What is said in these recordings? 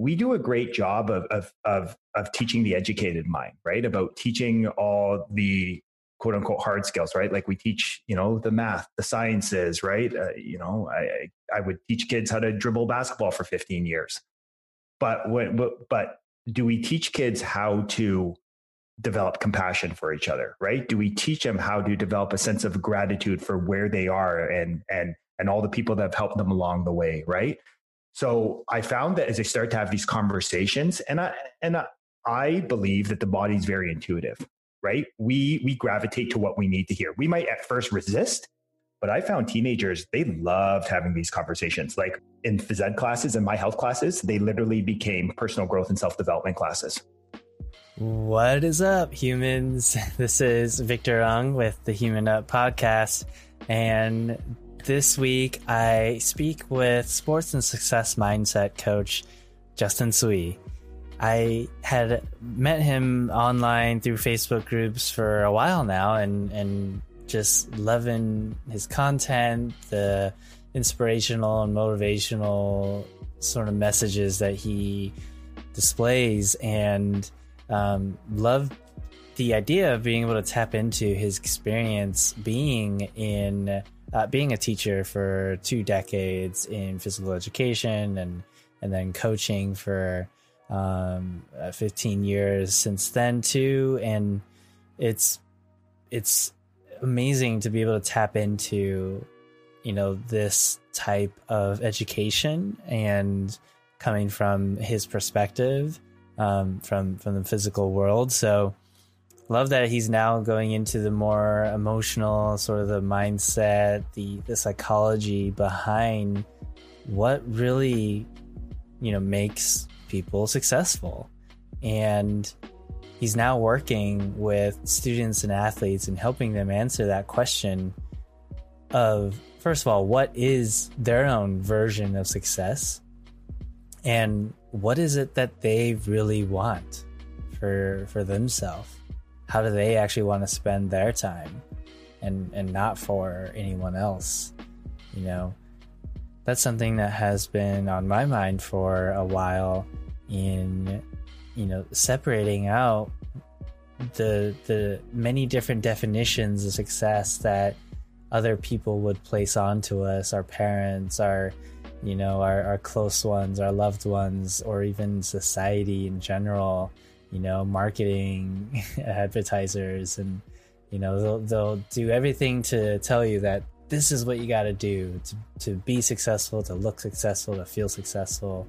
we do a great job of, of, of, of teaching the educated mind, right? About teaching all the quote unquote hard skills, right? Like we teach, you know, the math, the sciences, right? Uh, you know, I, I would teach kids how to dribble basketball for 15 years. But what, but, but do we teach kids how to develop compassion for each other, right? Do we teach them how to develop a sense of gratitude for where they are and, and, and all the people that have helped them along the way, right? So I found that as I start to have these conversations, and I and I, I believe that the body is very intuitive, right? We we gravitate to what we need to hear. We might at first resist, but I found teenagers they loved having these conversations. Like in phys ed classes and my health classes, they literally became personal growth and self development classes. What is up, humans? This is Victor Ung with the Human Up podcast, and this week, I speak with sports and success mindset coach Justin Sui. I had met him online through Facebook groups for a while now and, and just loving his content, the inspirational and motivational sort of messages that he displays, and um, love the idea of being able to tap into his experience being in uh, being a teacher for two decades in physical education and and then coaching for um, uh, 15 years since then too. And it's it's amazing to be able to tap into you know this type of education and coming from his perspective um, from from the physical world. So love that he's now going into the more emotional sort of the mindset, the the psychology behind what really you know makes people successful. And he's now working with students and athletes and helping them answer that question of first of all, what is their own version of success? And what is it that they really want for for themselves? How do they actually want to spend their time and and not for anyone else you know? That's something that has been on my mind for a while in you know separating out the the many different definitions of success that other people would place onto us our parents our you know our, our close ones our loved ones or even society in general you know, marketing advertisers, and you know they'll they'll do everything to tell you that this is what you got to do to to be successful, to look successful, to feel successful,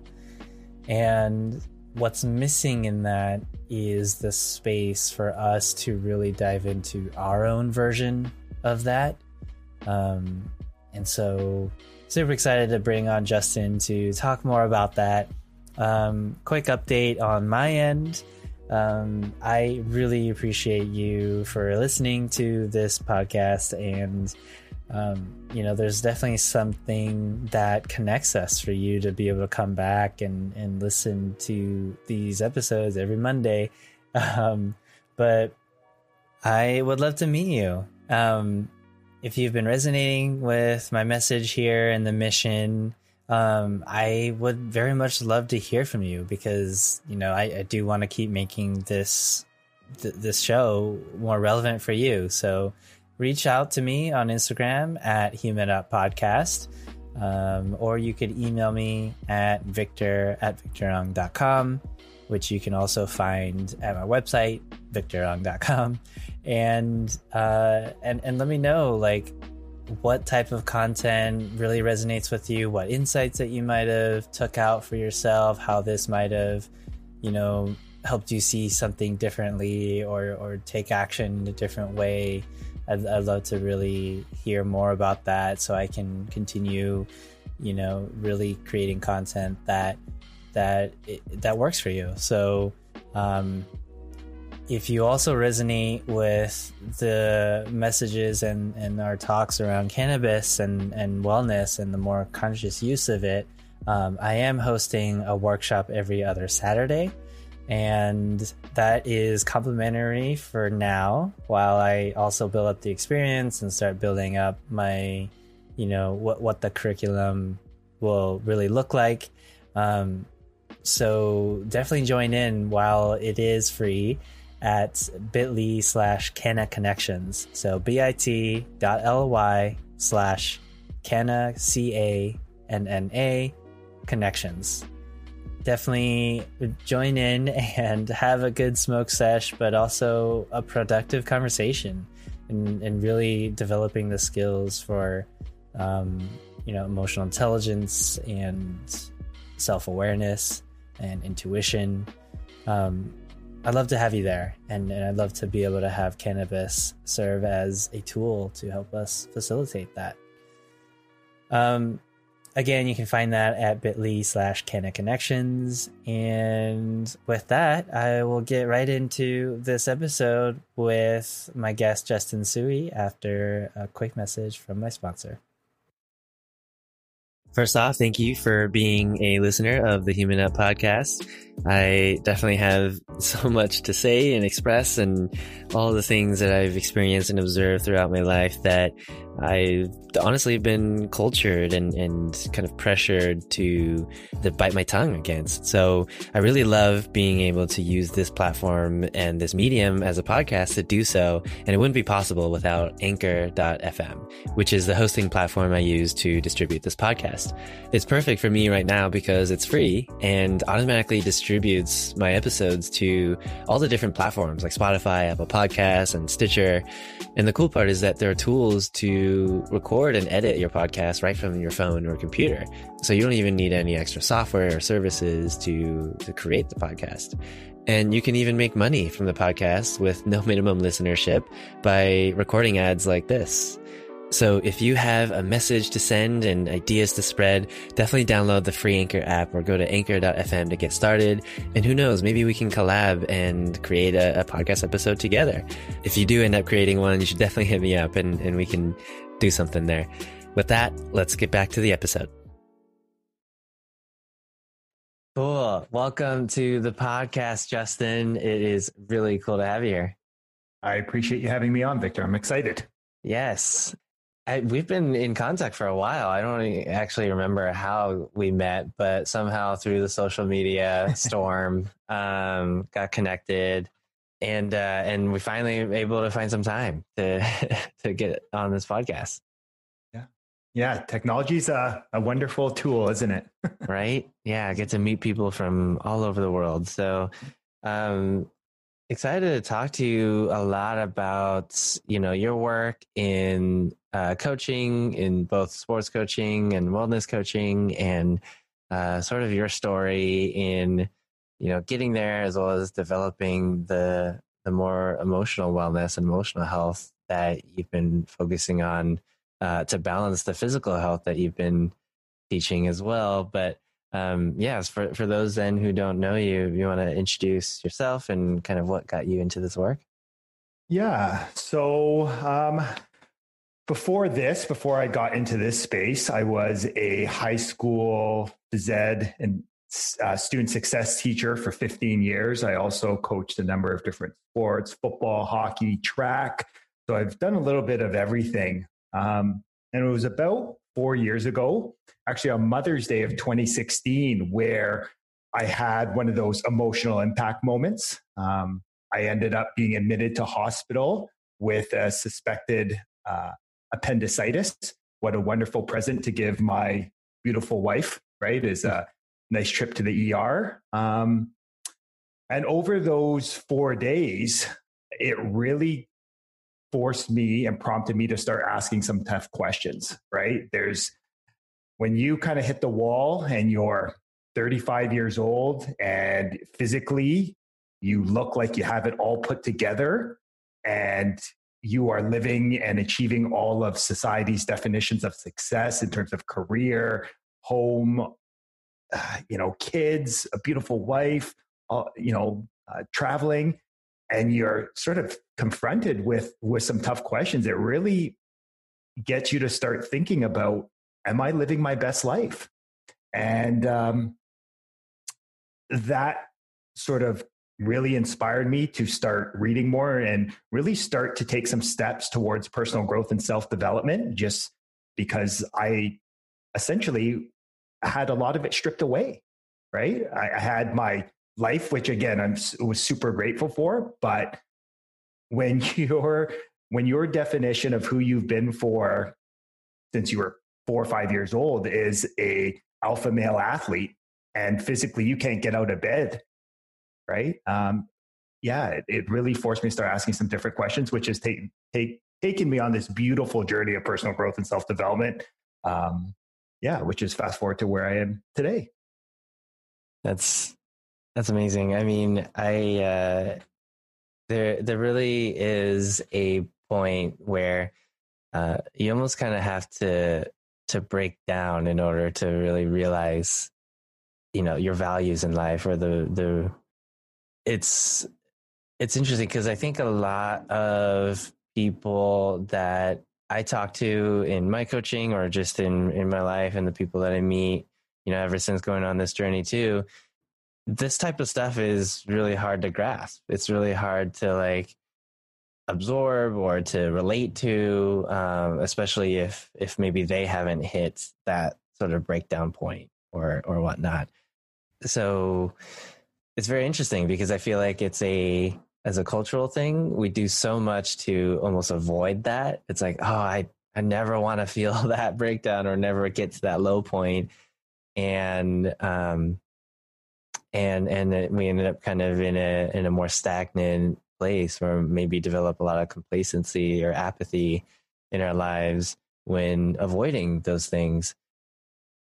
and what's missing in that is the space for us to really dive into our own version of that. Um, and so, super excited to bring on Justin to talk more about that. Um, quick update on my end. Um, I really appreciate you for listening to this podcast. And, um, you know, there's definitely something that connects us for you to be able to come back and, and listen to these episodes every Monday. Um, but I would love to meet you. Um, if you've been resonating with my message here and the mission, um, I would very much love to hear from you because you know I, I do want to keep making this th- this show more relevant for you. So reach out to me on Instagram at Human Up Podcast, um, or you could email me at victor at victorung.com, which you can also find at my website victorung.com, and uh, and and let me know like what type of content really resonates with you, what insights that you might have took out for yourself, how this might have, you know, helped you see something differently or or take action in a different way. I'd, I'd love to really hear more about that so I can continue, you know, really creating content that that that works for you. So um, if you also resonate with the messages and, and our talks around cannabis and, and wellness and the more conscious use of it, um, I am hosting a workshop every other Saturday. And that is complimentary for now, while I also build up the experience and start building up my, you know, what, what the curriculum will really look like. Um, So definitely join in while it is free at bit.ly slash Canna Connections. So bit.ly slash Canna, C A N N A, Connections. Definitely join in and have a good smoke sesh, but also a productive conversation and, and really developing the skills for, um, you know, emotional intelligence and self awareness and intuition. Um, I'd love to have you there, and, and I'd love to be able to have cannabis serve as a tool to help us facilitate that. Um, again, you can find that at bit.ly slash Canna Connections. And with that, I will get right into this episode with my guest, Justin Tsui, after a quick message from my sponsor. First off, thank you for being a listener of the Human Up podcast. I definitely have so much to say and express and all the things that I've experienced and observed throughout my life that I've honestly been cultured and, and kind of pressured to, to bite my tongue against. So I really love being able to use this platform and this medium as a podcast to do so. And it wouldn't be possible without anchor.fm, which is the hosting platform I use to distribute this podcast. It's perfect for me right now because it's free and automatically distributes my episodes to all the different platforms like Spotify, Apple Podcasts, and Stitcher. And the cool part is that there are tools to record and edit your podcast right from your phone or computer. So you don't even need any extra software or services to, to create the podcast. And you can even make money from the podcast with no minimum listenership by recording ads like this. So if you have a message to send and ideas to spread, definitely download the free Anchor app or go to anchor.fm to get started. And who knows, maybe we can collab and create a, a podcast episode together. If you do end up creating one, you should definitely hit me up and, and we can do something there. With that, let's get back to the episode. Cool. Welcome to the podcast, Justin. It is really cool to have you here. I appreciate you having me on, Victor. I'm excited. Yes. I, we've been in contact for a while. I don't actually remember how we met, but somehow through the social media storm, um, got connected, and uh, and we finally were able to find some time to to get on this podcast. Yeah, yeah. Technology's a, a wonderful tool, isn't it? right? Yeah, I get to meet people from all over the world. So, um, excited to talk to you a lot about you know your work in uh, coaching in both sports coaching and wellness coaching and uh, sort of your story in you know getting there as well as developing the the more emotional wellness and emotional health that you've been focusing on uh, to balance the physical health that you've been teaching as well but um, yes, for, for those then who don't know you, you want to introduce yourself and kind of what got you into this work? Yeah. So, um, before this, before I got into this space, I was a high school phys ed and uh, student success teacher for 15 years. I also coached a number of different sports football, hockey, track. So I've done a little bit of everything. Um, and it was about four years ago, actually on Mother's Day of 2016, where I had one of those emotional impact moments. Um, I ended up being admitted to hospital with a suspected uh, appendicitis. What a wonderful present to give my beautiful wife, right? Is a nice trip to the ER. Um, and over those four days, it really forced me and prompted me to start asking some tough questions, right? There's when you kind of hit the wall and you're 35 years old and physically you look like you have it all put together and you are living and achieving all of society's definitions of success in terms of career, home, uh, you know, kids, a beautiful wife, uh, you know, uh, traveling and you're sort of confronted with with some tough questions it really gets you to start thinking about am i living my best life? And um, that sort of really inspired me to start reading more and really start to take some steps towards personal growth and self development just because i essentially had a lot of it stripped away right? I, had my life, which again, I was super grateful for. But when your when your definition of who you've been for since you were four or five years old is a alpha male athlete, and physically you can't get out of bed, right? Um, yeah, it, it, really forced me to start asking some different questions, which has taken take, taken me on this beautiful journey of personal growth and self development. Um, yeah, which is fast forward to where I am today. That's that's amazing. I mean, I uh, there there really is a point where uh, you almost kind of have to to break down in order to really realize, you know, your values in life or the the. It's it's interesting because I think a lot of people that I talk to in my coaching or just in in my life and the people that I meet, you know, ever since going on this journey too, this type of stuff is really hard to grasp. It's really hard to like absorb or to relate to, um, especially if if maybe they haven't hit that sort of breakdown point or or whatnot. So it's very interesting because I feel like it's a as a cultural thing, we do so much to almost avoid that. It's like, oh, I I never want to feel that breakdown or never get to that low point. And um, and and we ended up kind of in a in a more stagnant place where maybe develop a lot of complacency or apathy in our lives when avoiding those things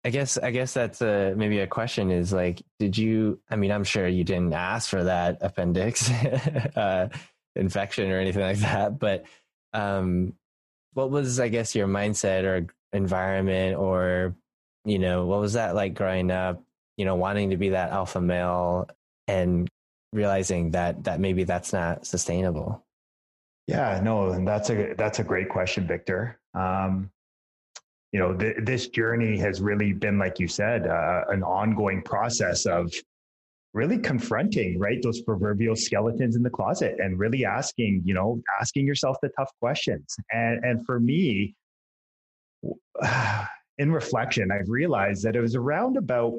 i guess i guess that's a, maybe a question is like did you i mean i'm sure you didn't ask for that appendix uh, infection or anything like that but um, what was i guess your mindset or environment or you know what was that like growing up you know, wanting to be that alpha male and realizing that that maybe that's not sustainable? Yeah, no, and that's a that's a great question, Victor. Um, you know, th- this journey has really been, like you said, uh, an ongoing process of really confronting, right, those proverbial skeletons in the closet, and really asking, you know, asking yourself the tough questions. And and for me, in reflection, I've realized that it was around about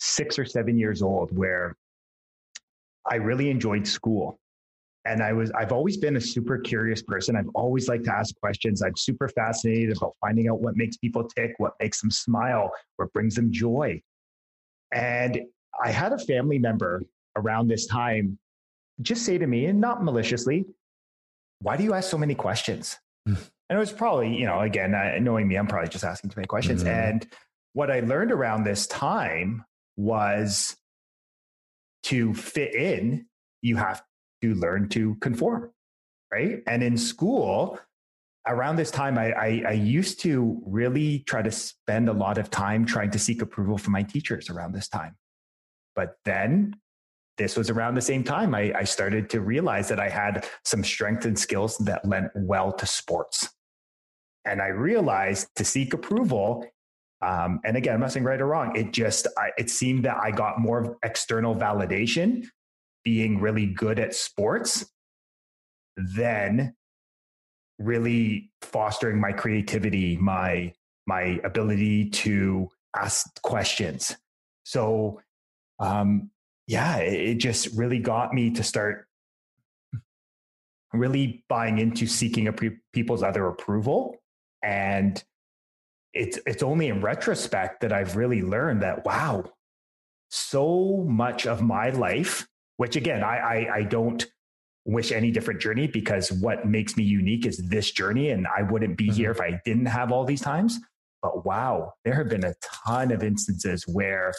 six or seven years old where I really enjoyed school. And I was, I've always been a super curious person. I've always liked to ask questions. I'm super fascinated about finding out what makes people tick, what makes them smile, what brings them joy. And I had a family member around this time just say to me, and not maliciously, why do you ask so many questions? Hmm. and it was probably, you know, again, uh, knowing me, I'm probably just asking too many questions. Mm-hmm. And what I learned around this time was to fit in, you have to learn to conform, right? And in school, around this time, I, I, I, used to really try to spend a lot of time trying to seek approval from my teachers around this time. But then this was around the same time I, I started to realize that I had some strength and skills that lent well to sports. And I realized to seek approval, um, and again, I'm not saying right or wrong. It just I, it seemed that I got more external validation being really good at sports than really fostering my creativity, my my ability to ask questions. So, um, yeah, it, it just really got me to start really buying into seeking pre- people's other approval and it's it's only in retrospect that I've really learned that wow, so much of my life, which again I, I, I don't wish any different journey because what makes me unique is this journey, and I wouldn't be mm-hmm. here if I didn't have all these times. But wow, there have been a ton of instances where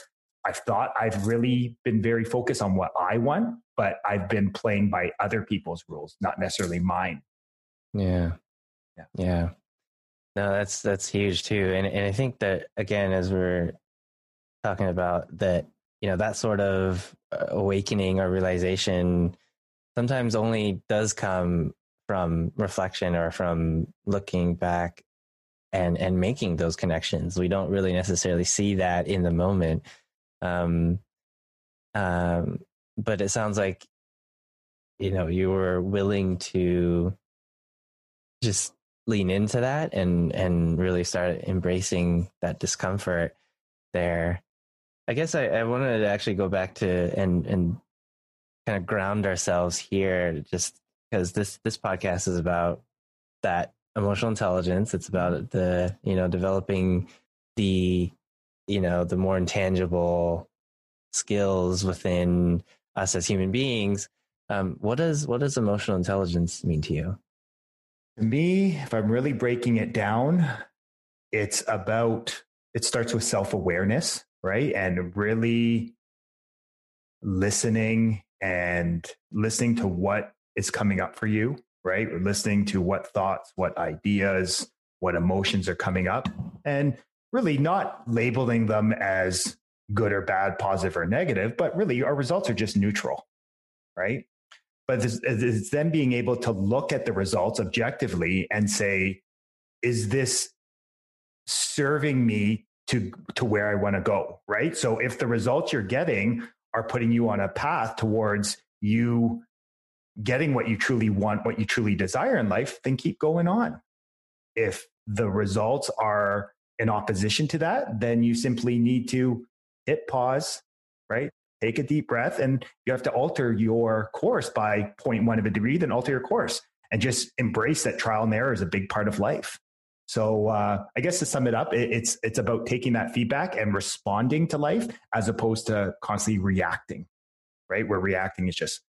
I've thought I've really been very focused on what I want, but I've been playing by other people's rules, not necessarily mine. Yeah. Yeah. Yeah. No, that's that's huge too, and and I think that again, as we're talking about that, you know, that sort of uh, awakening or realization sometimes only does come from reflection or from looking back and and making those connections. We don't really necessarily see that in the moment. Um, um, but it sounds like you know you were willing to just lean into that and and really start embracing that discomfort there I guess I, I wanted to actually go back to and and kind of ground ourselves here, just because this this podcast is about that emotional intelligence. It's about the you know developing the you know the more intangible skills within us as human beings. Um, what does what does emotional intelligence mean to you? To me, if I'm really breaking it down, it's about it starts with self awareness, right, and really listening and listening to what is coming up for you, right? Or listening to what thoughts, what ideas, what emotions are coming up, and really not labeling them as good or bad, positive or negative, but really our results are just neutral, right? But it's, then being able to look at the results objectively and say, is this serving me to to where I want to go, right? So if the results you're getting are putting you on a path towards you getting what you truly want, what you truly desire in life, then keep going on. If the results are in opposition to that, then you simply need to hit pause, right? Take a deep breath, and you have to alter your course by 0.1 of a degree, then alter your course and just embrace that trial and error is a big part of life. So uh, I guess to sum it up, it, it's it's about taking that feedback and responding to life as opposed to constantly reacting, right? Where reacting is just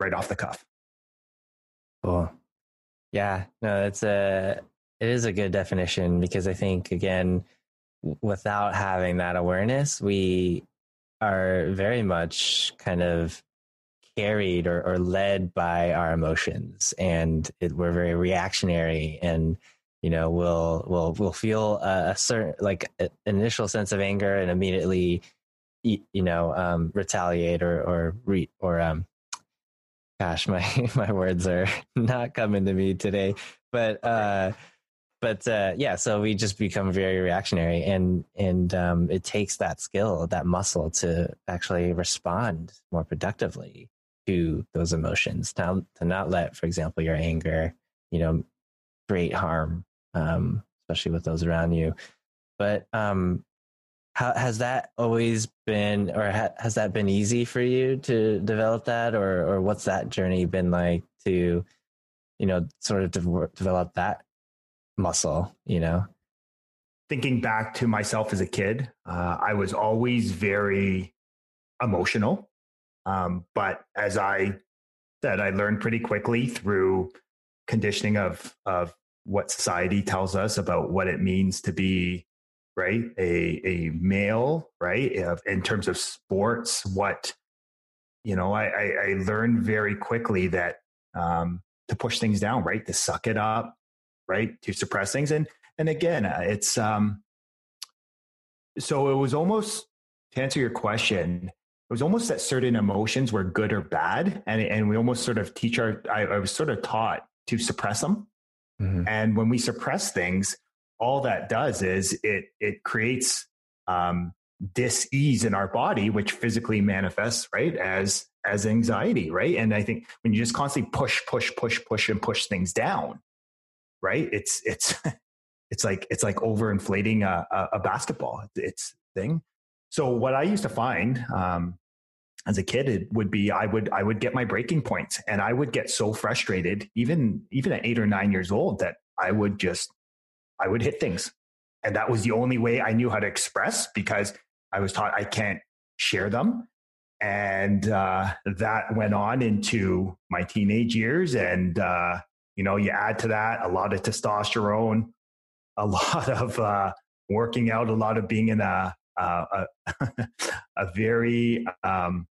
right off the cuff. Cool. Yeah, no, it's a it is a good definition because I think again, without having that awareness, we are very much kind of carried or, or led by our emotions, and it, we're very reactionary and you know we'll we'll we'll feel a, certain like an initial sense of anger and immediately you know um, retaliate or or re, or um gosh my my words are not coming to me today. But uh but uh yeah so we just become very reactionary and and um it takes that skill that muscle to actually respond more productively to those emotions. To, to not let for example your anger you know create harm um, especially with those around you. But um, how, has that always been, or ha, has that been easy for you to develop that, or or what's that journey been like to, you know, sort of de- develop that muscle? You know, thinking back to myself as a kid, uh, I was always very emotional, um, but as I said, I learned pretty quickly through conditioning of of what society tells us about what it means to be right a a male right in terms of sports what you know i i, learned very quickly that um to push things down right to suck it up right to suppress things. And and again uh, it's um so it was almost to answer your question it was almost that certain emotions were good or bad and and we almost sort of teach our I, I was sort of taught to suppress them Mm-hmm. And when we suppress things, all that does is it it creates um, dis-ease in our body, which physically manifests right as as anxiety, right? And I think when you just constantly push, push, push, push, and push things down, right? It's it's it's like it's like overinflating a, a, a basketball. It's thing. So what I used to find um, as a kid it would be i would i would get my breaking points and i would get so frustrated even even at eight or nine years old that i would just i would hit things. And that was the only way i knew how to express because i was taught i can't share them. And uh, that went on into my teenage years and uh, you know you add to that a lot of testosterone a lot of uh, working out a lot of being in a a, a very um,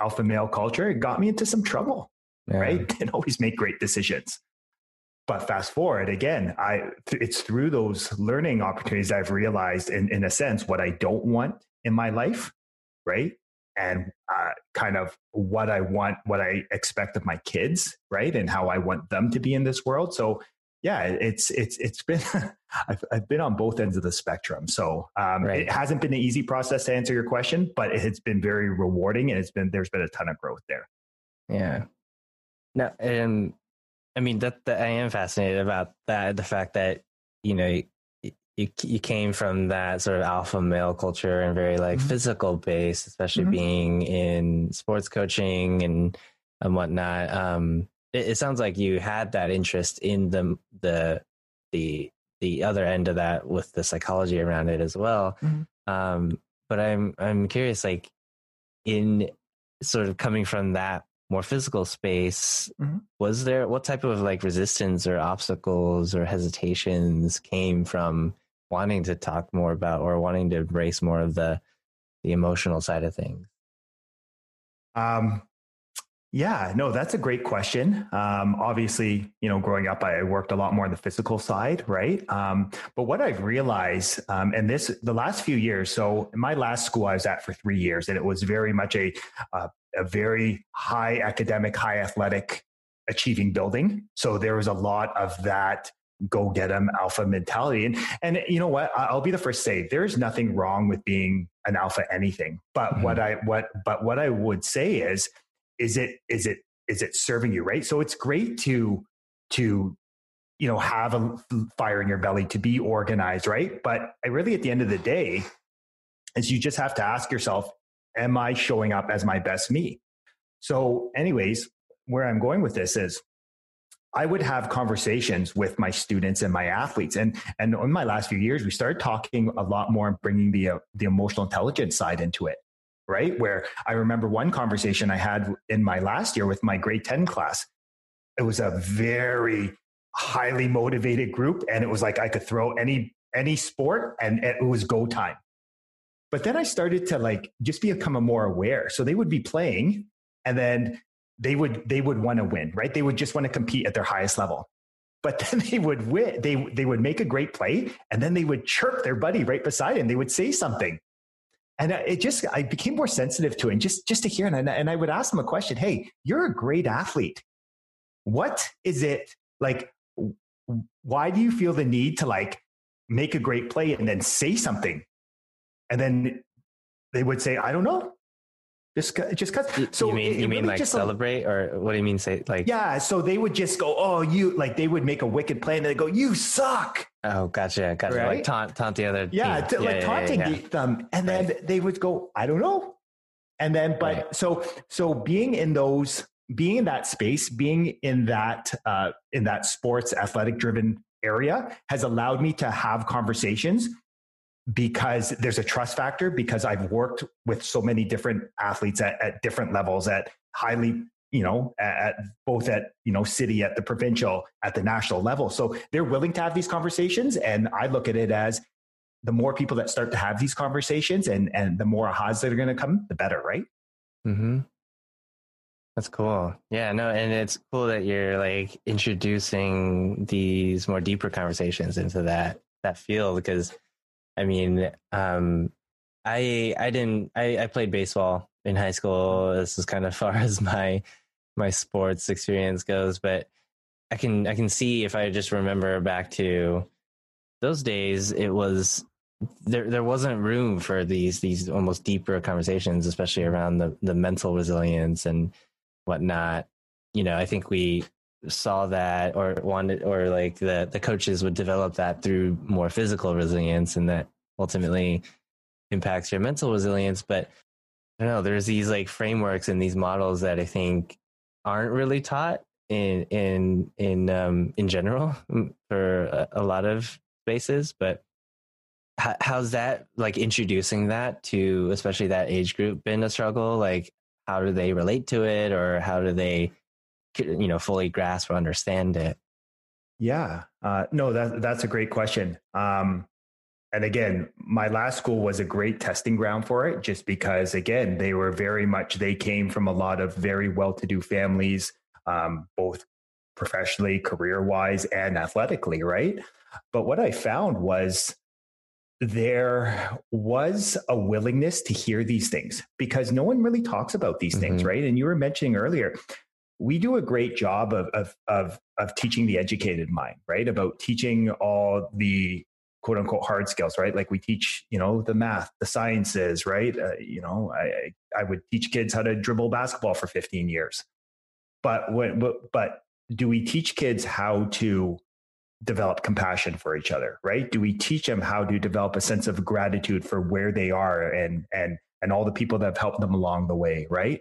alpha male culture, it got me into some trouble, yeah. right? Didn't always make great decisions. But fast forward again, I it's through those learning opportunities I've realized, in, in a sense, what I don't want in my life, right? And uh, kind of what I want, what I expect of my kids, right? And how I want them to be in this world. So yeah, it's it's it's been I've, I've been on both ends of the spectrum. So um, right. it hasn't been an easy process to answer your question, but it's been very rewarding, and it's been there's been a ton of growth there. Yeah. No, and I mean that, that I am fascinated about that the fact that you know you you came from that sort of alpha male culture and very like mm-hmm. physical based, especially mm-hmm. being in sports coaching and and whatnot. Um, it, it, sounds like you had that interest in the the the the other end of that with the psychology around it as well. Mm-hmm. Um, but I'm I'm curious, like in sort of coming from that more physical space mm-hmm. was there what type of like resistance or obstacles or hesitations came from wanting to talk more about or wanting to embrace more of the the emotional side of things um yeah, no, that's a great question. Um, obviously, you know, growing up, I worked a lot more on the physical side, right? Um, but what I've realized, um, and this, the last few years, so my last school I was at for three years, and it was very much a, uh, a very high academic, high athletic achieving building. So there was a lot of that go get them alpha mentality. And, and you know what? I'll be the first to say there's nothing wrong with being an alpha anything. But mm-hmm. what I, what, but what I would say is, is it is it is it serving you right? So it's great to to you know have a fire in your belly to be organized right? But I really at the end of the day is you just have to ask yourself am i showing up as my best me? So anyways where i'm going with this is I would have conversations with my students and my athletes, and and in my last few years, we started talking a lot more and bringing the uh, the emotional intelligence side into it right? Where I remember one conversation I had in my last year with my grade 10 class. It was a very highly motivated group and it was like I could throw any any sport and it was go time. But then I started to like just become more aware. So they would be playing and then they would they would want to win, right? They would just want to compete at their highest level. But then they would win. They they would make a great play and then they would chirp their buddy right beside him. They would say something and it just i became more sensitive to it and just just to hear it and, and i would ask them a question hey you're a great athlete what is it like why do you feel the need to like make a great play and then say something and then they would say i don't know just, just cause. So you mean, you mean like celebrate, or what do you mean say like? Yeah, so they would just go, "Oh, you!" Like they would make a wicked play, and they go, "You suck." Oh, gotcha, gotcha. Right? Like taunt, taunt the other. Yeah, yeah like yeah, taunting yeah, them, and then right. they would go, "I don't know," and then, but right. so so being in those, being in that space, being in that uh, in that sports athletic driven area has allowed me to have conversations because there's a trust factor because I've worked with so many different athletes at, at different levels at highly you know at, both at you know city at the provincial at the national level. So they're willing to have these conversations and i look at it as the more people that start to have these conversations and and the more ahas that are going to come the better right? Mm-hmm. That's cool. Yeah no and it's cool that you're like introducing these more deeper conversations into that that field because I mean, um, I I didn't I, I played baseball in high school. This is kind of far as my my sports experience goes, but I can I can see if I just remember back to those days, it was there there wasn't room for these these almost deeper conversations, especially around the the mental resilience and whatnot. You know, I think we saw that or wanted or like the the coaches would develop that through more physical resilience and that ultimately impacts your mental resilience but i don't know there's these like frameworks and these models that i think aren't really taught in in in um in general mm, for a, lot of spaces but how, how's that like introducing that to especially that age group been a struggle? Like how do they relate to it or how do they you know fully grasp or understand it? Yeah uh, no that that's a great question. Um, and again my last school was a great testing ground for it just because again they were very much they came from a lot of very well-to-do families um, both professionally career wise and athletically right but what i found was there was a willingness to hear these things because no one really talks about these mm-hmm. things right and you were mentioning earlier we do a great job of, of, of, of teaching the educated mind, right? About teaching all the quote unquote hard skills, right? Like we teach, you know, the math, the sciences, right? Uh, you know, I, I would teach kids how to dribble basketball for 15 years. But what, but, but do we teach kids how to develop compassion for each other right do we teach them how to develop a sense of gratitude for where they are and and and all the people that have helped them along the way right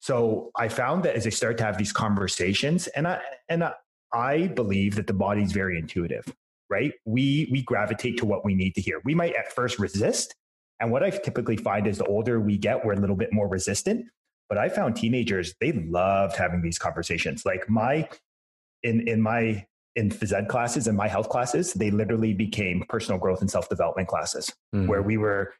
so i found that as i start to have these conversations and i and i, I believe that the body's very intuitive right we we gravitate to what we need to hear we might at first resist and what i typically find is the older we get we're a little bit more resistant but i found teenagers they loved having these conversations like my in in my in phys ed classes and my health classes, they literally became personal growth and self development classes mm-hmm. where we were,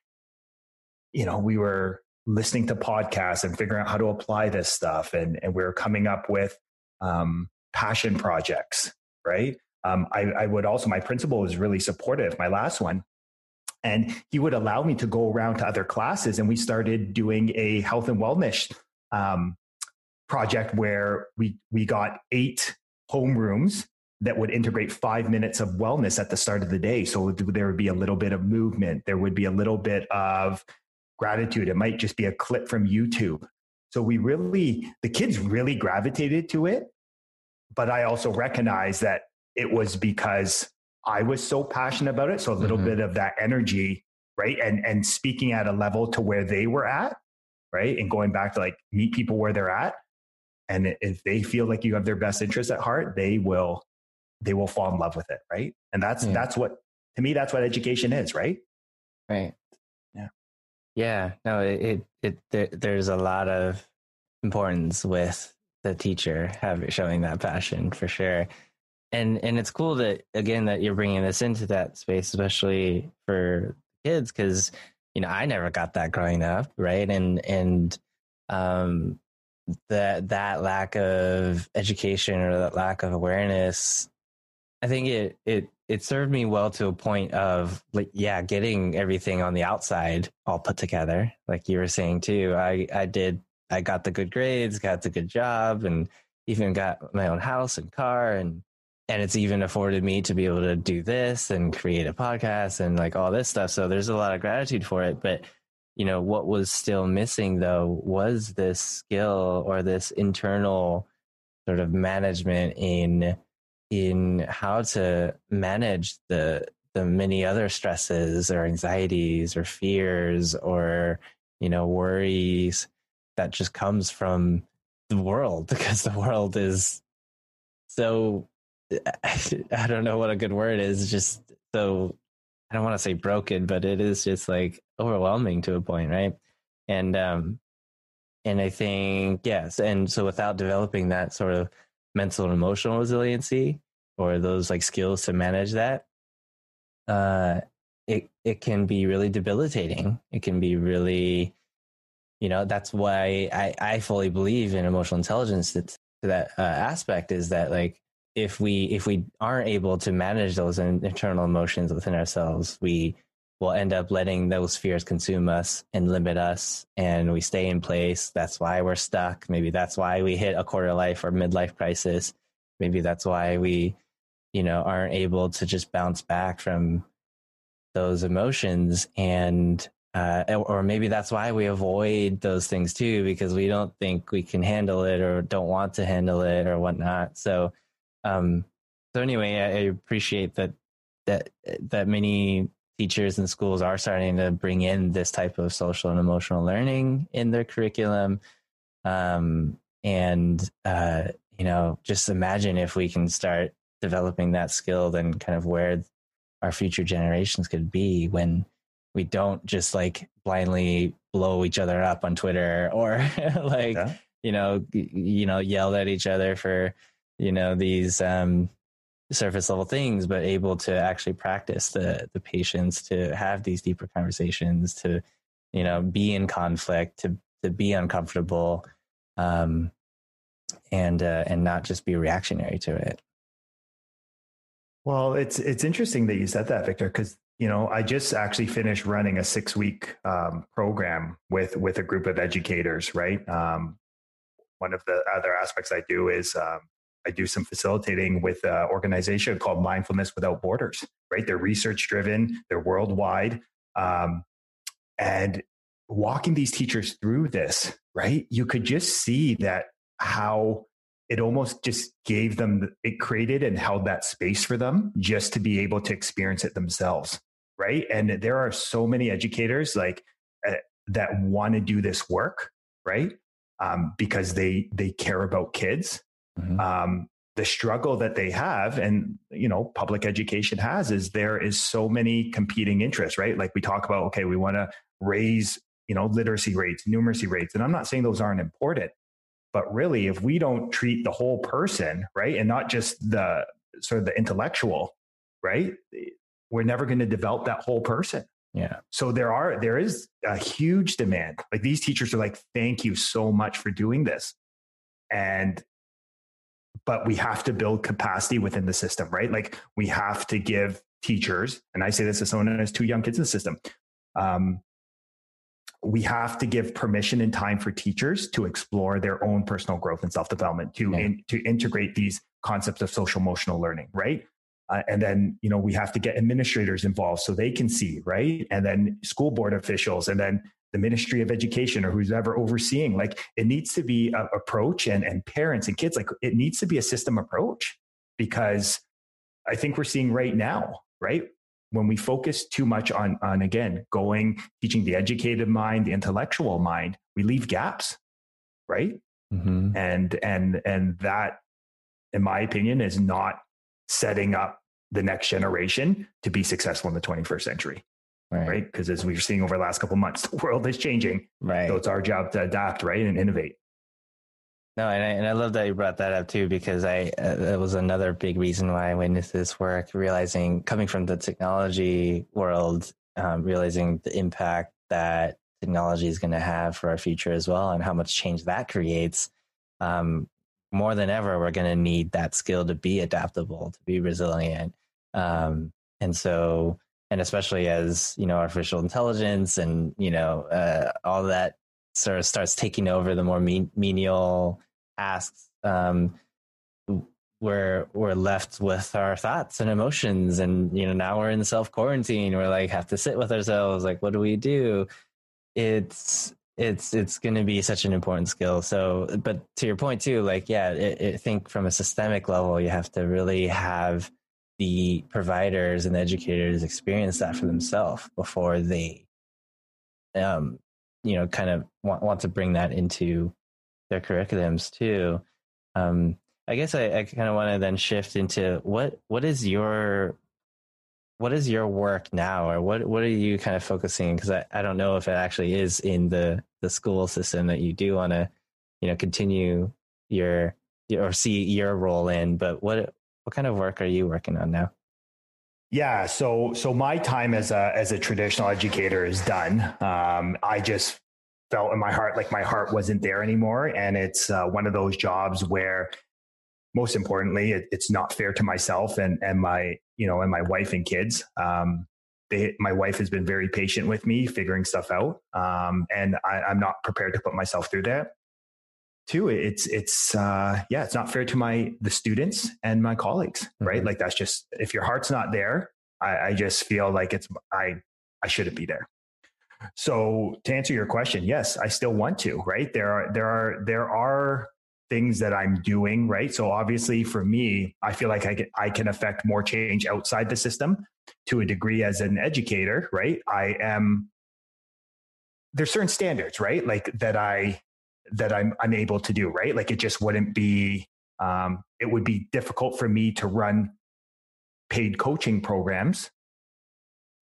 you know, we were listening to podcasts and figuring out how to apply this stuff. And, and we are coming up with um, passion projects, right? Um, I, I would also, my principal was really supportive, my last one. And he would allow me to go around to other classes. And we started doing a health and wellness um, project where we, we got eight homerooms that would integrate five minutes of wellness at the start of the day. So there would be a little bit of movement, there would be a little bit of gratitude. It might just be a clip from YouTube. So we really, the kids really gravitated to it. But I also recognize that it was because I was so passionate about it. So a little mm-hmm. bit of that energy, right? And and speaking at a level to where they were at, right? And going back to like meet people where they're at. And if they feel like you have their best interest at heart, they will they will fall in love with it, right? And that's yeah. that's what to me that's what education is, right? Right. Yeah. Yeah. No, it it, it there, there's a lot of importance with the teacher having showing that passion for sure. And and it's cool that again that you're bringing this into that space, especially for kids, because you know I never got that growing up, right? And and um that that lack of education or that lack of awareness I think it it it served me well to a point of like yeah, getting everything on the outside all put together. Like you were saying too, I I did I got the good grades, got the good job, and even got my own house and car, and and it's even afforded me to be able to do this and create a podcast and like all this stuff. So there's a lot of gratitude for it, but you know what was still missing though was this skill or this internal sort of management in in how to manage the the many other stresses or anxieties or fears or you know worries that just comes from the world because the world is so I don't know what a good word is just so I don't want to say broken but it is just like overwhelming to a point right and um and I think yes and so without developing that sort of mental and emotional resiliency or those like skills to manage that, uh, it it can be really debilitating. It can be really, you know, that's why I I fully believe in emotional intelligence. That that uh, aspect is that like if we if we aren't able to manage those internal emotions within ourselves, we will end up letting those fears consume us and limit us and we stay in place. That's why we're stuck. Maybe that's why we hit a quarter life or midlife crisis. Maybe that's why we you know aren't able to just bounce back from those emotions. And uh, or maybe that's why we avoid those things too because we don't think we can handle it or don't want to handle it or whatnot. So um so anyway i, I appreciate that that that many teachers and schools are starting to bring in this type of social and emotional learning in their curriculum um and uh you know, just imagine if we can start developing that skill, then kind of where our future generations could be when we don't just like blindly blow each other up on Twitter or like, yeah. you know, you know, yell at each other for, you know, these, um, surface level things, but able to actually practice the, the patience to have these deeper conversations, to, you know, be in conflict, to, to be uncomfortable, um, and uh, and not just be reactionary to it. Well, it's it's interesting that you said that, Victor, because you know I just actually finished running a six week um, program with with a group of educators. Right. Um, one of the other aspects I do is um, I do some facilitating with an organization called Mindfulness Without Borders. Right. They're research driven. They're worldwide. Um, and walking these teachers through this, right, you could just see that how it almost just gave them it created and held that space for them just to be able to experience it themselves right and there are so many educators like uh, that want to do this work right um, because they they care about kids mm-hmm. um, the struggle that they have and you know public education has is there is so many competing interests right like we talk about okay we want to raise you know literacy rates numeracy rates and i'm not saying those aren't important but really, if we don't treat the whole person, right, and not just the sort of the intellectual, right, we're never going to develop that whole person. Yeah. So there are there is a huge demand. Like these teachers are like, thank you so much for doing this. And but we have to build capacity within the system, right? Like we have to give teachers, and I say this as someone who has two young kids in the system. Um, we have to give permission and time for teachers to explore their own personal growth and self development to yeah. in, to integrate these concepts of social emotional learning right uh, and then you know we have to get administrators involved so they can see right and then school board officials and then the ministry of education or who's ever overseeing like it needs to be a approach and and parents and kids like it needs to be a system approach because i think we're seeing right now right? When we focus too much on on again going teaching the educated mind the intellectual mind we leave gaps right? Mm-hmm. and and and that in my opinion is not setting up the next generation to be successful in the 21st century right because right? as we're seeing over the last couple months the world is changing right so it's our job to adapt right and innovate no, and I, and I love that you brought that up too, because I uh, that was another big reason why I went into this work, realizing coming from the technology world, um, realizing the impact that technology is going to have for our future as well, and how much change that creates. Um, more than ever, we're going to need that skill to be adaptable, to be resilient, um, and so, and especially as you know, artificial intelligence and you know uh, all that sort of starts taking over the more menial tasks, um, we're we're left with our thoughts and emotions, and you know now we're in self quarantine. We're like have to sit with ourselves. Like, what do we do? It's it's it's going to be such an important skill. So, but to your point too, like yeah, I think from a systemic level, you have to really have the providers and the educators experience that for themselves before they um, you know kind of want, want to bring that into their curriculums too. Um, i guess i, I kind of want to then shift into what what is your what is your work now? Or what what are you kind of focusing because I, I don't know if it actually is in the the school system that you do want to you know continue your or see your role in but what what kind of work are you working on now yeah, so so my time as a as a traditional educator is done. Um, I just felt in my heart like my heart wasn't there anymore, and it's uh, one of those jobs where, most importantly, it, it's not fair to myself and and my you know and my wife and kids. Um, they, my wife has been very patient with me figuring stuff out, um, and I, I'm not prepared to put myself through that too. It's it's uh yeah it's not fair to my the students and my colleagues right? Mm-hmm. like that's just if your heart's not there I, I just feel like it's i i shouldn't be there. So to answer your question yes i still want to right? There are there are there are things that i'm doing right? So obviously for me i feel like i can i can affect more change outside the system. To a degree as an educator right? I am there's certain standards right? Like that i that I'm unable to do, right? Like it just wouldn't be, um, it would be difficult for me to run paid coaching programs,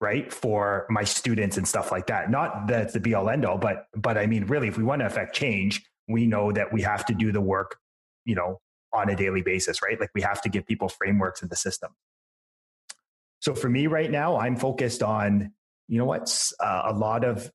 right? For my students and stuff like that. Not that the be all end all, but, but I mean, really, if we want to affect change, we know that we have to do the work, you know, on a daily basis, right? Like we have to give people frameworks in the system. So for me right now, I'm focused on, you know what's uh, a lot of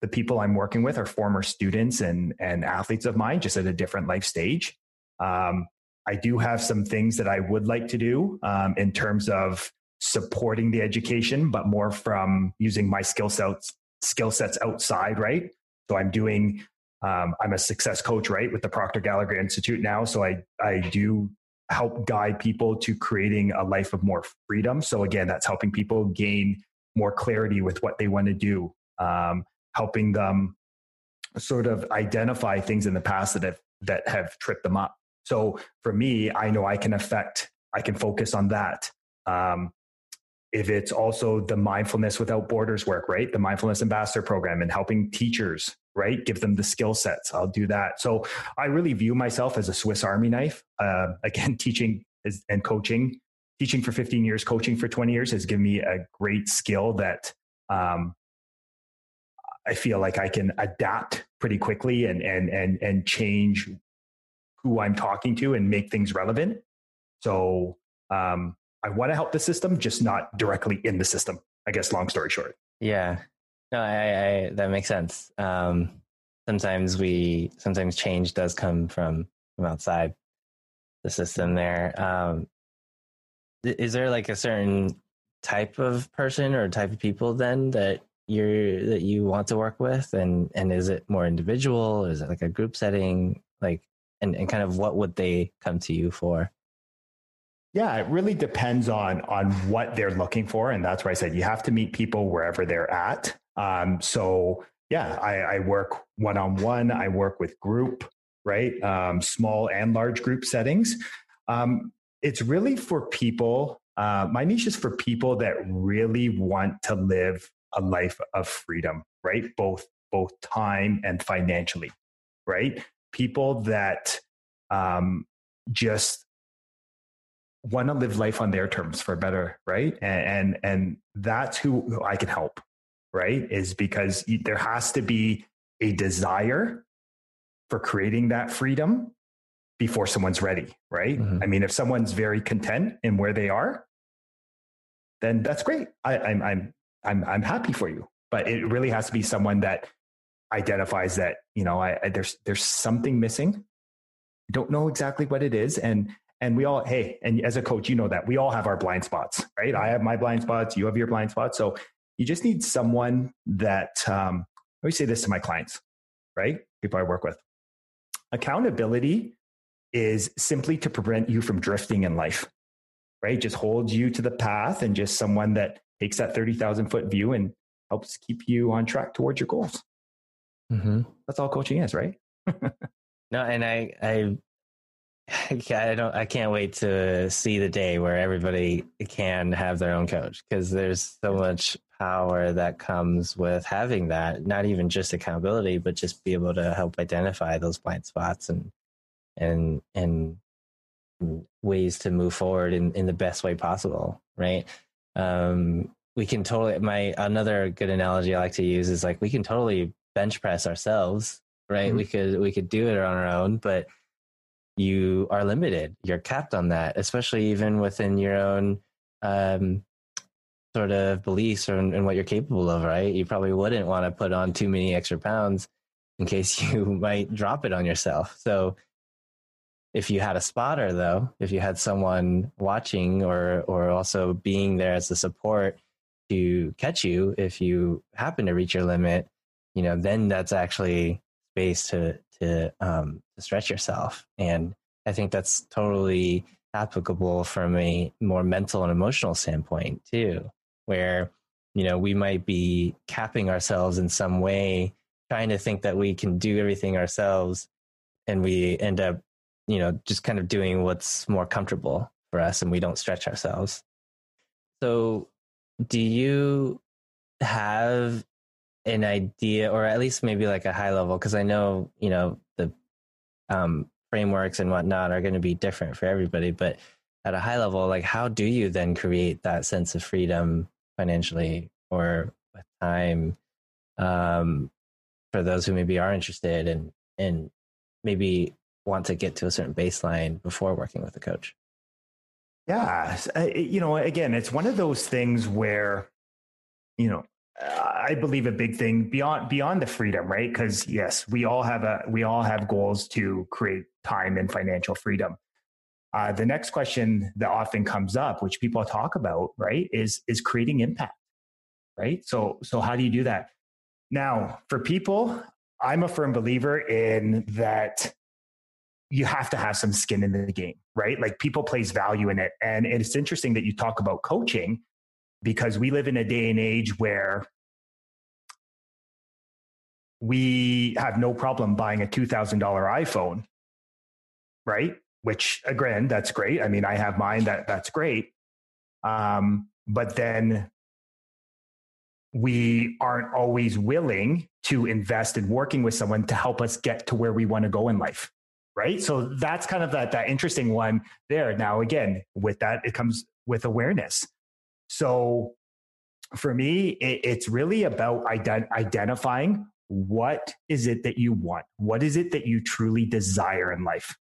the people I'm working with are former students and and athletes of mine, just at a different life stage. Um, I do have some things that I would like to do um, in terms of supporting the education, but more from using my skill sets skill sets outside, right? So I'm doing. Um, I'm a success coach, right, with the Proctor Gallagher Institute now. So I I do help guide people to creating a life of more freedom. So again, that's helping people gain more clarity with what they want to do. Um, helping them sort of identify things in the past that have that have tripped them up. So for me, I know I can affect, I can focus on that. Um, if it's also the mindfulness without borders work, right? The mindfulness ambassador program and helping teachers, right? Give them the skill sets. I'll do that. So I really view myself as a Swiss Army knife. Uh, again, teaching is, and coaching, teaching for 15 years, coaching for 20 years has given me a great skill that um, I feel like I can adapt pretty quickly and and and and change who I'm talking to and make things relevant. So um, I want to help the system, just not directly in the system. I guess. Long story short. Yeah. No, I, I that makes sense. Um, sometimes we sometimes change does come from from outside the system. There um, is there like a certain type of person or type of people then that you're that you want to work with? And and is it more individual? Is it like a group setting? Like and, and kind of what would they come to you for? Yeah it really depends on on what they're looking for. And that's why i said you have to meet people wherever they're at. Um, so yeah I, I work one-on-one. I work with group right? Um, small and large group settings. Um, it's really for people uh, my niche is for people that really want to live a life of freedom, right? Both both time and financially, right? People that um, just want to live life on their terms for better, right? And, and and that's who I can help, right? Is because there has to be a desire for creating that freedom before someone's ready, right? Mm-hmm. I mean, if someone's very content in where they are, then that's great. I, I'm, I'm I'm I'm happy for you. But it really has to be someone that identifies that you know I, I there's there's something missing. I don't know exactly what it is, and and we all hey and as a coach you know that we all have our blind spots right i have my blind spots you have your blind spots so you just need someone that um, always say this to my clients right people i work with accountability is simply to prevent you from drifting in life right just hold you to the path and just someone that takes that 30,000 foot view and helps keep you on track towards your goals. Mm-hmm. That's all coaching is, right? no, and I, I, I don't, I can't wait to see the day where everybody can have their own coach because there's so much power that comes with having that, not even just accountability, but just be able to help identify those blind spots and, and, and ways to move forward in, in the best way possible. Right um, we can totally my another good analogy I like to use is like we can totally bench press ourselves, right? Mm-hmm. We could we could do it on our own, but you are limited. You're capped on that, especially even within your own um, sort of beliefs and, in, what you're capable of, right? You probably wouldn't want to put on too many extra pounds in case you might drop it on yourself. So if you had a spotter though if you had someone watching or or also being there as a support to catch you if you happen to reach your limit you know then that's actually space to to um to stretch yourself. And i think that's totally applicable from a more mental and emotional standpoint too where you know we might be capping ourselves in some way trying to think that we can do everything ourselves and we end up you know, just kind of doing what's more comfortable for us and we don't stretch ourselves. So, do you have an idea or at least maybe like a high level? Because I know, you know, the um, frameworks and whatnot are going to be different for everybody, but at a high level, like how do you then create that sense of freedom financially or with time um, for those who maybe are interested and and maybe want to get to a certain baseline before working with a coach? Yeah, you know, again, it's one of those things where, you know, I believe a big thing beyond beyond the freedom, right? Because yes, we all have a we all have goals to create time and financial freedom. Uh, the next question that often comes up, which people talk about, right, is is creating impact, right? So so how do you do that? Now, for people, I'm a firm believer in that you have to have some skin in the game, right? Like people place value in it. And it's interesting that you talk about coaching because we live in a day and age where we have no problem buying a $2,000 iPhone, right? which again, that's great. I mean, I have mine that that's great. Um, but then we aren't always willing to invest in working with someone to help us get to where we want to go in life right? So that's kind of that that interesting one there. Now again with that it comes with awareness. So for me it, it's really about ident- identifying what is it that you want? What is it that you truly desire in life?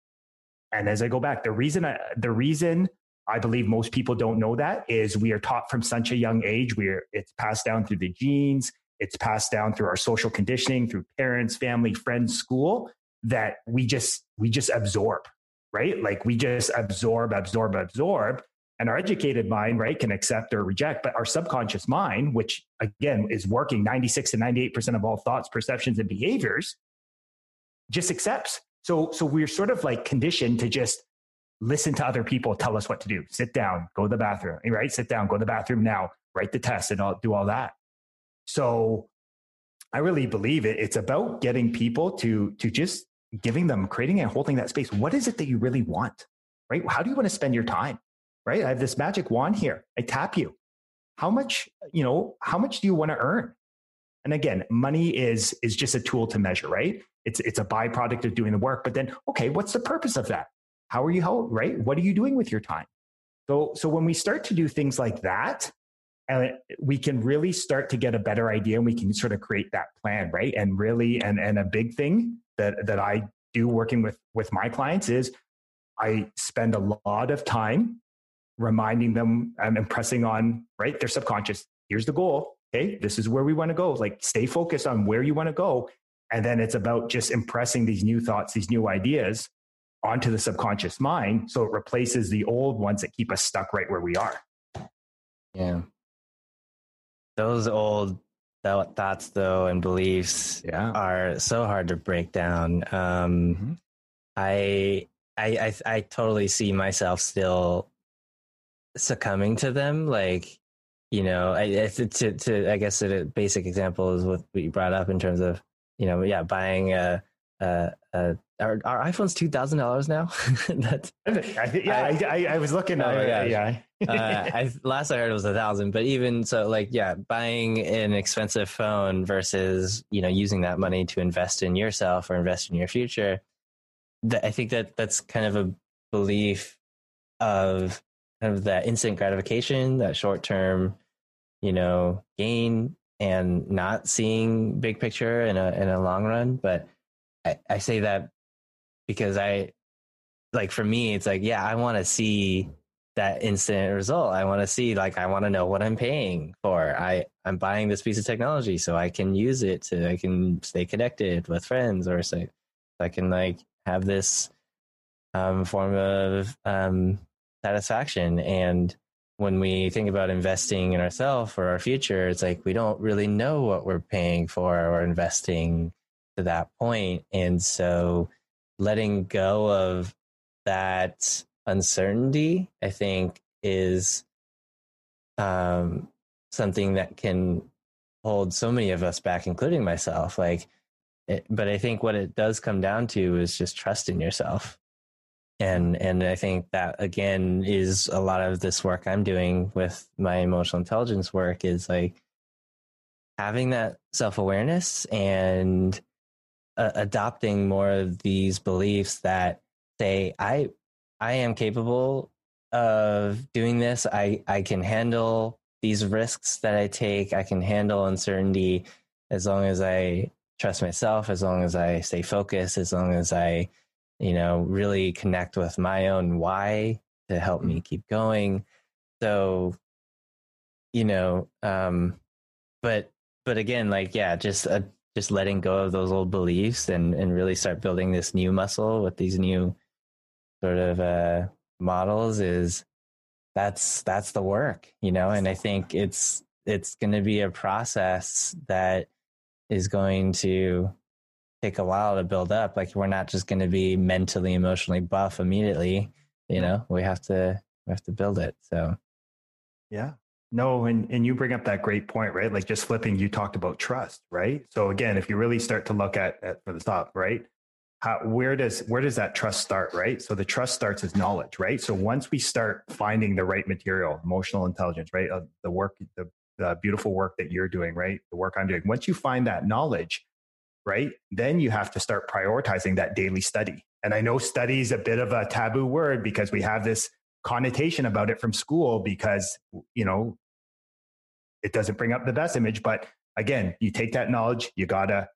And as i go back the reason I, the reason I believe most people don't know that is we are taught from such a young age. We're it's passed down through the genes, it's passed down through our social conditioning, through parents, family, friends, school, that we just we just absorb, right? Like we just absorb, absorb, absorb. And our educated mind, right, can accept or reject, but our subconscious mind, which again is working 96 to 98% of all thoughts, perceptions, and behaviors, just accepts. So so we're sort of like conditioned to just listen to other people tell us what to do. Sit down, go to the bathroom, right? Sit down, go to the bathroom now, write the test and I'll do all that. So I really believe it. It's about getting people to, to just giving them, creating and holding that space. What is it that you really want, right? How do you want to spend your time, right? I have this magic wand here. I tap you. How much, you know, how much do you want to earn? And again, money is, is just a tool to measure, right? It's, it's a byproduct of doing the work. But then, okay, what's the purpose of that? How are you held, right? What are you doing with your time? So, so when we start to do things like that, and we can really start to get a better idea and we can sort of create that plan, right? And really, and, and a big thing that, that I do working with, with my clients is I spend a lot of time reminding them and impressing on, right? Their subconscious. Here's the goal. Okay. This is where we want to go. Like stay focused on where you want to go. And then it's about just impressing these new thoughts, these new ideas onto the subconscious mind so it replaces the old ones that keep us stuck right where we are yeah those old thoughts though and beliefs yeah. are so hard to break down um, mm-hmm. I, I i i totally see myself still succumbing to them like you know i to, to i guess a basic example is what you brought up in terms of you know yeah buying a a are, are iPhones two thousand dollars now? That's yeah. I, I, I was looking. Oh at yeah. uh, I, last I heard it was a thousand, but even so, like yeah, buying an expensive phone versus you know using that money to invest in yourself or invest in your future. That I think that that's kind of a belief of kind of that instant gratification, that short term, you know, gain, and not seeing big picture in a in a long run. But I, I say that because I like for me, it's like, yeah, I want to see that instant result. I want to see like I want to know what I'm paying for. I I'm buying this piece of technology so I can use it to I can stay connected with friends or so I can like have this um, form of um, satisfaction. And when we think about investing in ourselves or our future, it's like we don't really know what we're paying for or investing to that point. And so letting go of that uncertainty, I think, is um, something that can hold so many of us back, including myself. Like, it, but I think what it does come down to is just trust in yourself. And and I think that again is a lot of this work I'm doing with my emotional intelligence work is like having that self awareness and uh, adopting more of these beliefs that say i i am capable of doing this. I i can handle these risks that i take. I can handle uncertainty as long as i trust myself as long as i stay focused as long as i you know really connect with my own why to help me keep going. So you know um but but again like yeah just a, just letting go of those old beliefs and and really start building this new muscle with these new sort of uh, models is that's that's the work you know? And i think it's it's going to be a process that is going to take a while to build up. Like we're not just going to be mentally emotionally buff immediately you know? We have to we have to build it so. Yeah no, and, and you bring up that great point, right? Like just flipping, you talked about trust, right? So again, if you really start to look at, at for the top, right? how, where does where does that trust start right so the trust starts as knowledge right so once we start finding the right material emotional intelligence right uh, the work the, the beautiful work that you're doing right the work i'm doing once you find that knowledge right then you have to start prioritizing that daily study and i know study is a bit of a taboo word because we have this connotation about it from school because you know it doesn't bring up the best image but again you take that knowledge you gotta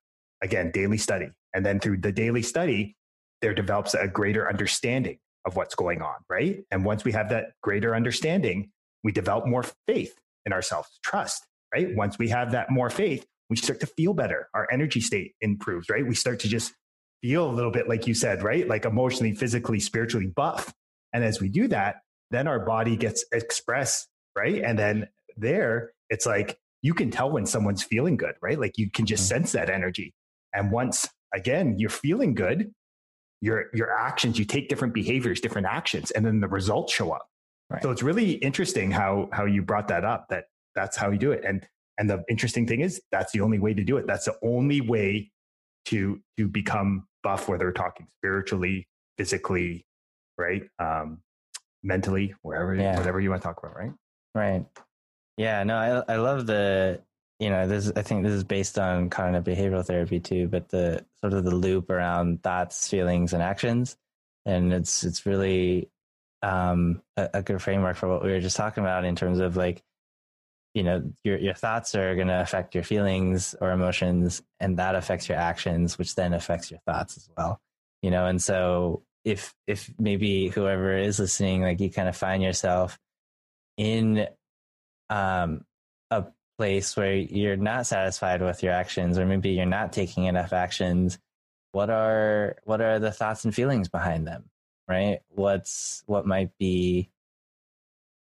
again daily study and then through the daily study, there develops a greater understanding of what's going on, right? And once we have that greater understanding, we develop more faith in ourselves, trust, right? Once we have that more faith, we start to feel better. Our energy state improves, right? We start to just feel a little bit like you said, right? Like emotionally, physically, spiritually buff. And as we do that, then our body gets expressed, right? And then there, it's like you can tell when someone's feeling good, right? Like you can just mm-hmm. sense that energy. And once again, you're feeling good. Your your actions, you take different behaviors, different actions, and then the results show up. Right. So it's really interesting how how you brought that up. That that's how you do it. And and the interesting thing is that's the only way to do it. That's the only way to to become buff, whether we're talking spiritually, physically, right, um, mentally, wherever, yeah. whatever you want to talk about, right? Right. Yeah. No, I I love the you know this i think this is based on cognitive behavioral therapy too but the sort of the loop around thoughts feelings and actions and it's it's really um, a, a, good framework for what we were just talking about in terms of like you know your your thoughts are going to affect your feelings or emotions and that affects your actions which then affects your thoughts as well you know and so if if maybe whoever is listening like you kind of find yourself in um a place where you're not satisfied with your actions or maybe you're not taking enough actions what are what are the thoughts and feelings behind them right? What's what might be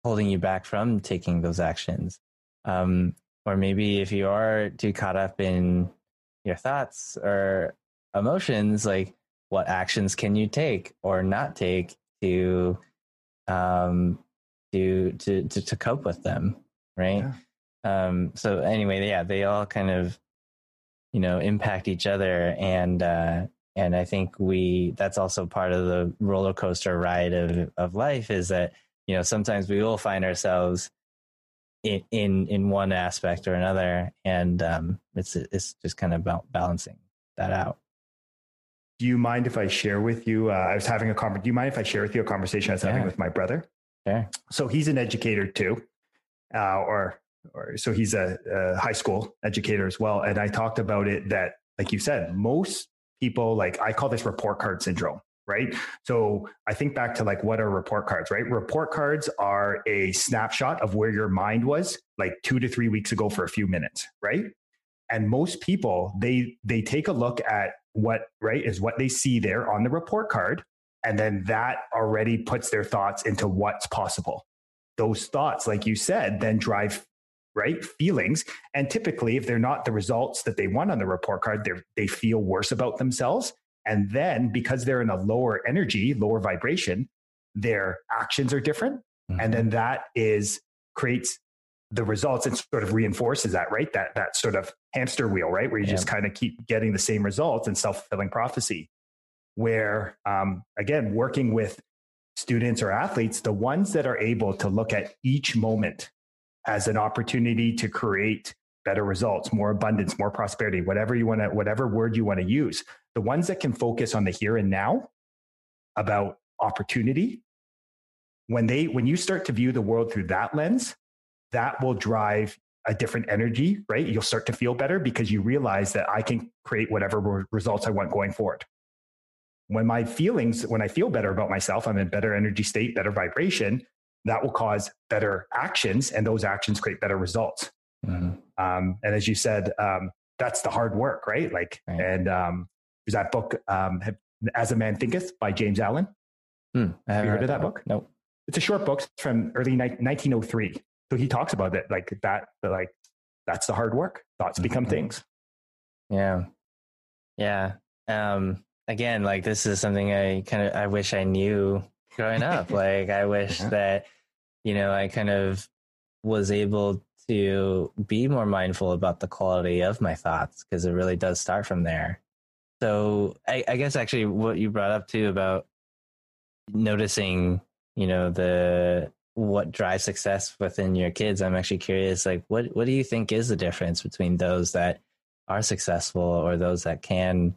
holding you back from taking those actions? Um, or maybe if you are too caught up in your thoughts or emotions like what actions can you take or not take to um to to to, to cope with them right yeah. Um, so anyway, yeah, they all kind of, you know, impact each other, and uh, and I think we that's also part of the roller coaster ride of of life is that you know sometimes we will find ourselves in in in one aspect or another, and um, it's it's just kind of balancing that out. Do you mind if I share with you? Uh, I was having a conversation. Do you mind if I share with you a conversation I was yeah. having with my brother? Sure. So he's an educator too, uh, or or so he's a, a high school educator as well. And I talked about it that, like you said, most people like I call this report card syndrome right? So I think back to like what are report cards, right? Report cards are a snapshot of where your mind was like 2 to 3 weeks ago for a few minutes, right? And most people they they take a look at what, right, is what they see there on the report card and then that already puts their thoughts into what's possible. Those thoughts like you said then drive right? Feelings. And typically, if they're not the results that they want on the report card, they feel worse about themselves. And then because they're in a lower energy, lower vibration, their actions are different. Mm-hmm. And then that is creates the results and sort of reinforces that, right? That that sort of hamster wheel, right? Where you yeah. just kind of keep getting the same results and self-fulfilling prophecy. Where um, again, working with students or athletes, the ones that are able to look at each moment as an opportunity to create better results, more abundance, more prosperity, whatever you want to, whatever word you want to use. The ones that can focus on the here and now about opportunity, when they, when you start to view the world through that lens, that will drive a different energy, right? You'll start to feel better because you realize that I can create whatever results I want going forward. When my feelings, when I feel better about myself, I'm in better energy state, better vibration, that will cause better actions and those actions create better results. Mm-hmm. um, and as you said um, that's the hard work right? Like right. and um, there's that book um, as a man thinketh by james allen. Mm, have you heard of that, book? no it's a short book from early ni- 1903 so he talks about it like that like that's the hard work. Thoughts become mm-hmm. things. Yeah. Yeah. Um again like this is something i kind of i wish i knew growing up like i wish yeah. that you know, I kind of was able to be more mindful about the quality of my thoughts because it really does start from there. so I, I guess actually what you brought up too about noticing, you know, the what drives success within your kids. I'm actually curious, like what what do you think is the difference between those that are successful or those that can,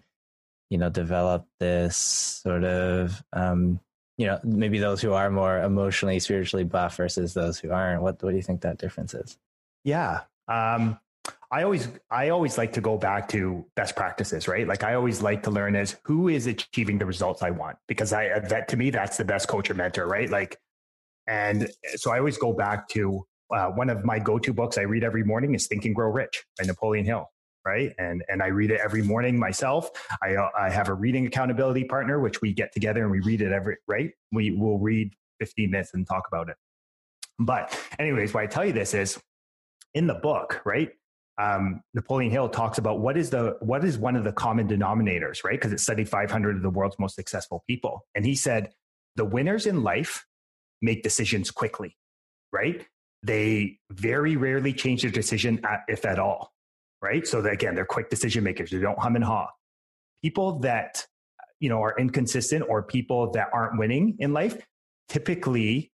you know, develop this sort of um, you know, maybe those who are more emotionally, spiritually buff versus those who aren't. What what do you think that difference is? Yeah. Um I always I always like to go back to best practices, right? Like I always like to learn is who is achieving the results I want because I that to me that's the best coach or mentor, right? Like, and so I always go back to uh, one of my go-to books I read every morning is Think and Grow Rich by Napoleon Hill, right? And and I read it every morning myself. I uh, I have a reading accountability partner which we get together and we read it every right. We will read 15 minutes and talk about it. But anyways, why I tell you this is in the book, right? um, Napoleon Hill talks about what is the what is one of the common denominators, right? Because it studied 500 of the world's most successful people, and he said the winners in life make decisions quickly, right? They very rarely change their decision, at, if at all, right? So that, again, they're quick decision makers. They don't hum and haw. People that you know are inconsistent or people that aren't winning in life typically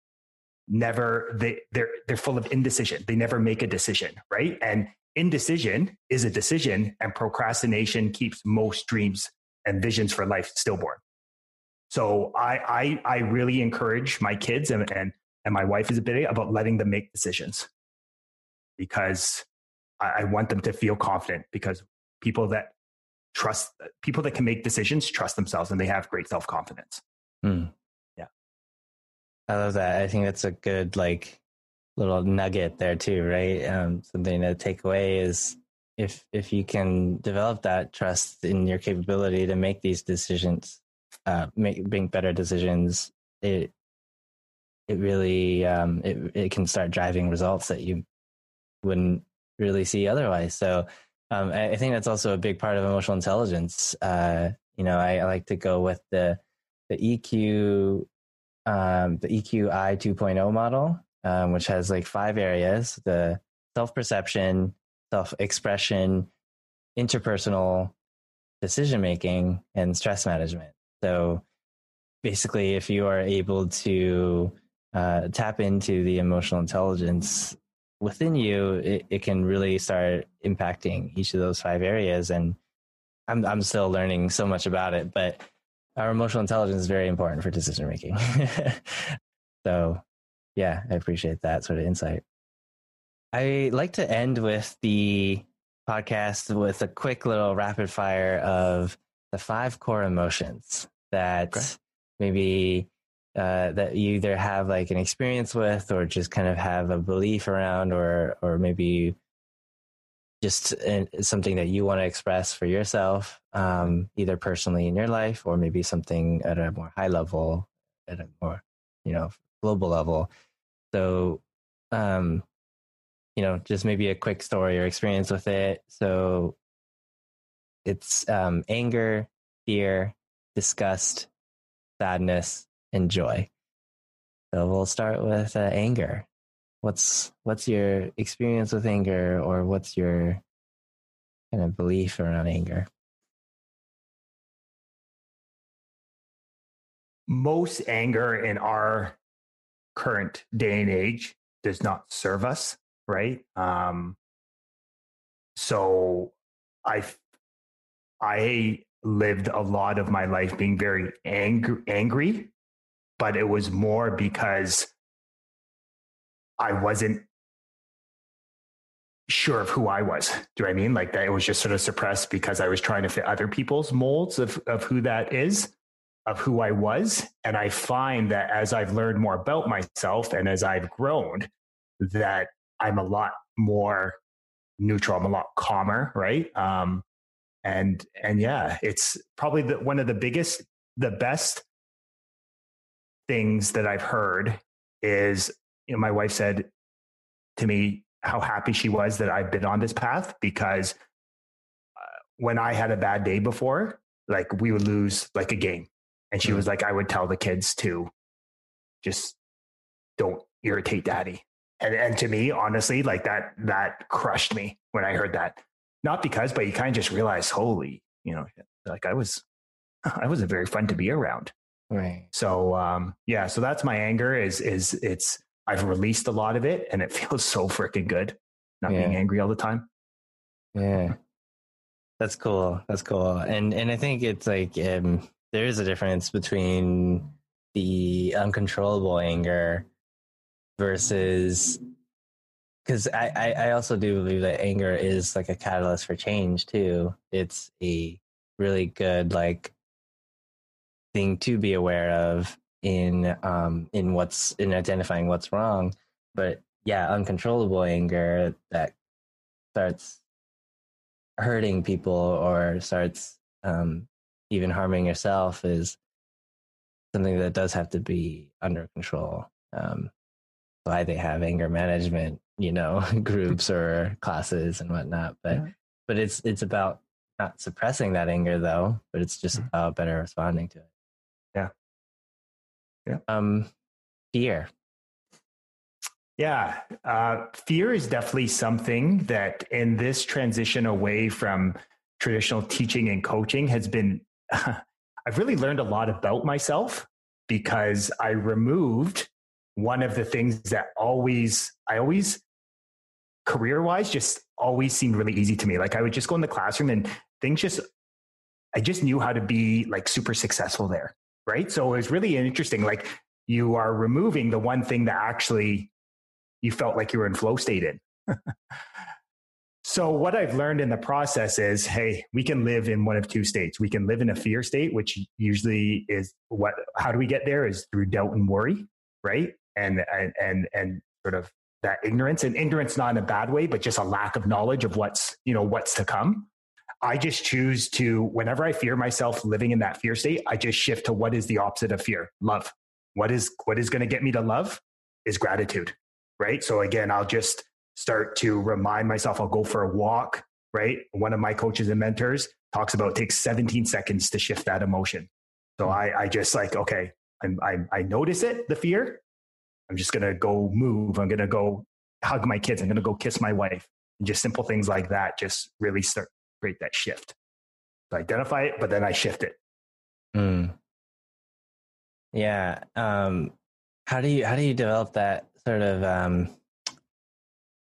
never they they're they're full of indecision they never make a decision right and indecision is a decision and procrastination keeps most dreams and visions for life stillborn so i i, I really encourage my kids and, and and my wife is a bit about letting them make decisions because I, I want them to feel confident because people that trust people that can make decisions trust themselves and they have great self-confidence mm. yeah i love that i think that's a good like little nugget there too, right? Um, something to take away is if if you can develop that trust in your capability to make these decisions, uh, make make better decisions, it it really um, it it can start driving results that you wouldn't really see otherwise. So um, I, I, think that's also a big part of emotional intelligence. Uh, you know, I, I, like to go with the the EQ um, the EQI 2.0 model, um, which has like five areas the self perception, self expression, interpersonal decision making, and stress management. So basically, if you are able to uh, tap into the emotional intelligence within you, it, it can really start impacting each of those five areas. And I'm I'm still learning so much about it, but our emotional intelligence is very important for decision making. so yeah, I appreciate that sort of insight. I like to end with the podcast with a quick little rapid fire of the five core emotions that okay. maybe uh, that you either have like an experience with or just kind of have a belief around or or maybe just something that you want to express for yourself um, either personally in your life or maybe something at a more high level at a more you know global level so, um, you know, just maybe a quick story or experience with it. So, it's um, anger, fear, disgust, sadness, and joy. So we'll start with uh, anger. What's what's your experience with anger, or what's your kind of belief around anger? Most anger in our current day and age does not serve us, right? Um, so I I lived a lot of my life being very angry, angry, but it was more because I wasn't sure of who I was. Do I mean like that? It was just sort of suppressed because I was trying to fit other people's molds of of who that is of who I was. And I find that as I've learned more about myself and as I've grown, that I'm a lot more neutral. I'm a lot calmer, right? Um, and and yeah, it's probably the, one of the biggest, the best things that I've heard is you know my wife said to me how happy she was that I've been on this path because uh, when I had a bad day before, like we would lose like a game and she mm-hmm. was like, I would tell the kids to just don't irritate daddy. And and to me, honestly, like that that crushed me when I heard that. Not because, but you kind of just realize, holy, you know, like I was, I wasn't very fun to be around. Right. So um, yeah, so that's my anger. Is is it's I've released a lot of it, and it feels so freaking good not yeah. being angry all the time. Yeah, that's cool. That's cool. And and I think it's like um, there is a difference between the uncontrollable anger versus because I, I, I also do believe that anger is like a catalyst for change too. It's a really good like thing to be aware of in um in what's in identifying what's wrong. But yeah, uncontrollable anger that starts hurting people or starts um even harming yourself is something that does have to be under control. Um, why they have anger management, you know, groups or classes and whatnot. But yeah. but it's it's about not suppressing that anger though, but it's just mm-hmm. about better responding to it. Yeah. Um, fear. Yeah, uh, fear is definitely something that in this transition away from traditional teaching and coaching has been I've really learned a lot about myself because I removed one of the things that always, I always, career wise, just always seemed really easy to me. Like I would just go in the classroom and things just, I just knew how to be like super successful there. Right. So it was really interesting. Like you are removing the one thing that actually you felt like you were in flow state in. So, what I've learned in the process is hey, we can live in one of two states. We can live in a fear state, which usually is what, how do we get there is through doubt and worry, right? And, and, and, and sort of that ignorance and ignorance, not in a bad way, but just a lack of knowledge of what's, you know, what's to come. I just choose to, whenever I fear myself living in that fear state, I just shift to what is the opposite of fear? Love. What is, what is going to get me to love is gratitude, right? So again, I'll just, start to remind myself I'll go for a walk, right? One of my coaches and mentors talks about it takes 17 seconds to shift that emotion. So. I, I just like, okay, I'm, I, I notice it, the fear. I'm just going to go move. I'm going to go hug my kids. I'm going to go kiss my wife. And just simple things like that just really start create that shift. So identify it, but then I shift it. Mm. Yeah. Um, how do you, how do you develop that sort of, um,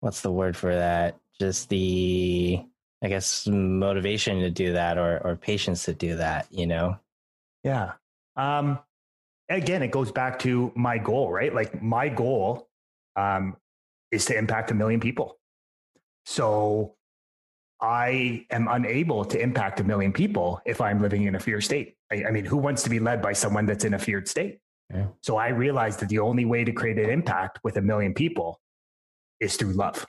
what's the word for that? Just the I guess motivation to do that or or patience to do that, you know? Yeah. Um again, it goes back to my goal, right? Like my goal um is to impact a million people. So I am unable to impact a million people if I'm living in a fear state. I, I mean, who wants to be led by someone that's in a feared state? Yeah. So I realized that the only way to create an impact with a million people is through love.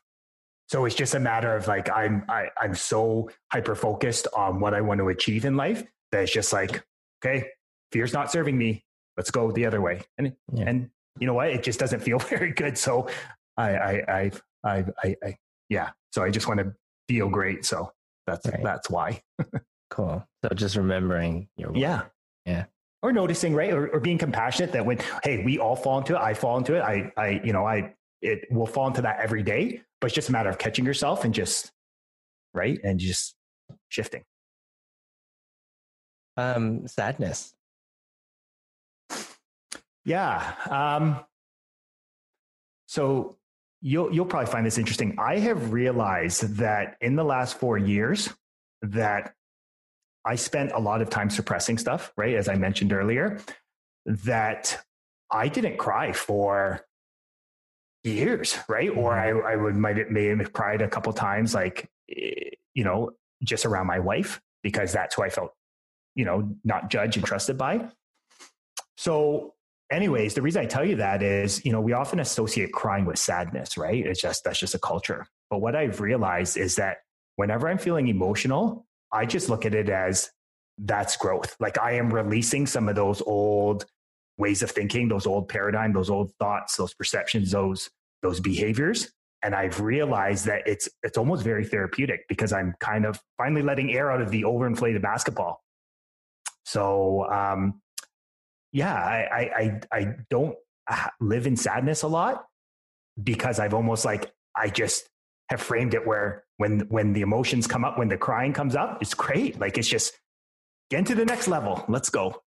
So it's just a matter of like I'm I, I'm so hyper focused on what I want to achieve in life that it's just like, okay, fear's not serving me. Let's go the other way. And yeah. and you know what? It just doesn't feel very good. So I I I I, I, I yeah. So I just want to feel great. So that's right. that's why. cool. So just remembering your yeah yeah or noticing right or, or being compassionate that when hey we all fall into it i fall into it i i you know i it will fall into that every day, but it's just a matter of catching yourself and just right and just shifting. Um, sadness. Yeah. Um, so you'll you'll probably find this interesting. I have realized that in the last four years that I spent a lot of time suppressing stuff, right? As I mentioned earlier, that I didn't cry for years, right? Mm-hmm. Or I, I would might may have cried a couple times, like you know, just around my wife because that's who I felt, you know, not judged and trusted by. So, anyways, the reason I tell you that is, you know, we often associate crying with sadness, right? It's just that's just a culture. But what I've realized is that whenever I'm feeling emotional, I just look at it as that's growth. Like I am releasing some of those old ways of thinking, those old paradigm, those old thoughts, those perceptions, those those behaviors. And I've realized that it's it's almost very therapeutic because I'm kind of finally letting air out of the overinflated basketball. So um, yeah, I, I I don't live in sadness a lot because I've almost like I just have framed it where when when the emotions come up, when the crying comes up, it's great. Like it's just get into the next level. Let's go.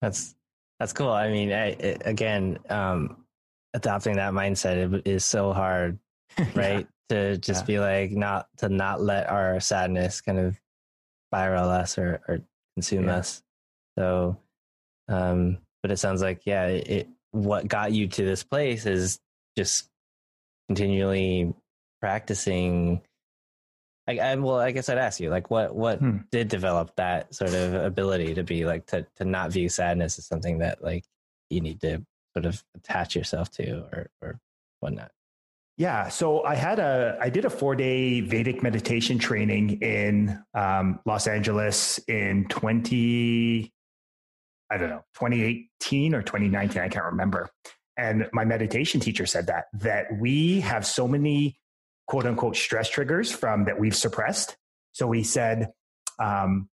That's that's cool. I mean, I, again, um, adopting that mindset is so hard, right? yeah. To just yeah. be like not to not let our sadness kind of spiral us or, or consume yeah. us. So, um, but it sounds like yeah, it, what got you to this place is just continually practicing I, I, well, I guess I'd ask you, like, what what hmm. did develop that sort of ability to be like to to not view sadness as something that like you need to sort of attach yourself to or or whatnot. Yeah, so I had a I did a four day Vedic meditation training in um, Los Angeles in twenty I don't know twenty eighteen or twenty nineteen I can't remember. And my meditation teacher said that that we have so many quote unquote stress triggers from that we've suppressed. So he said um,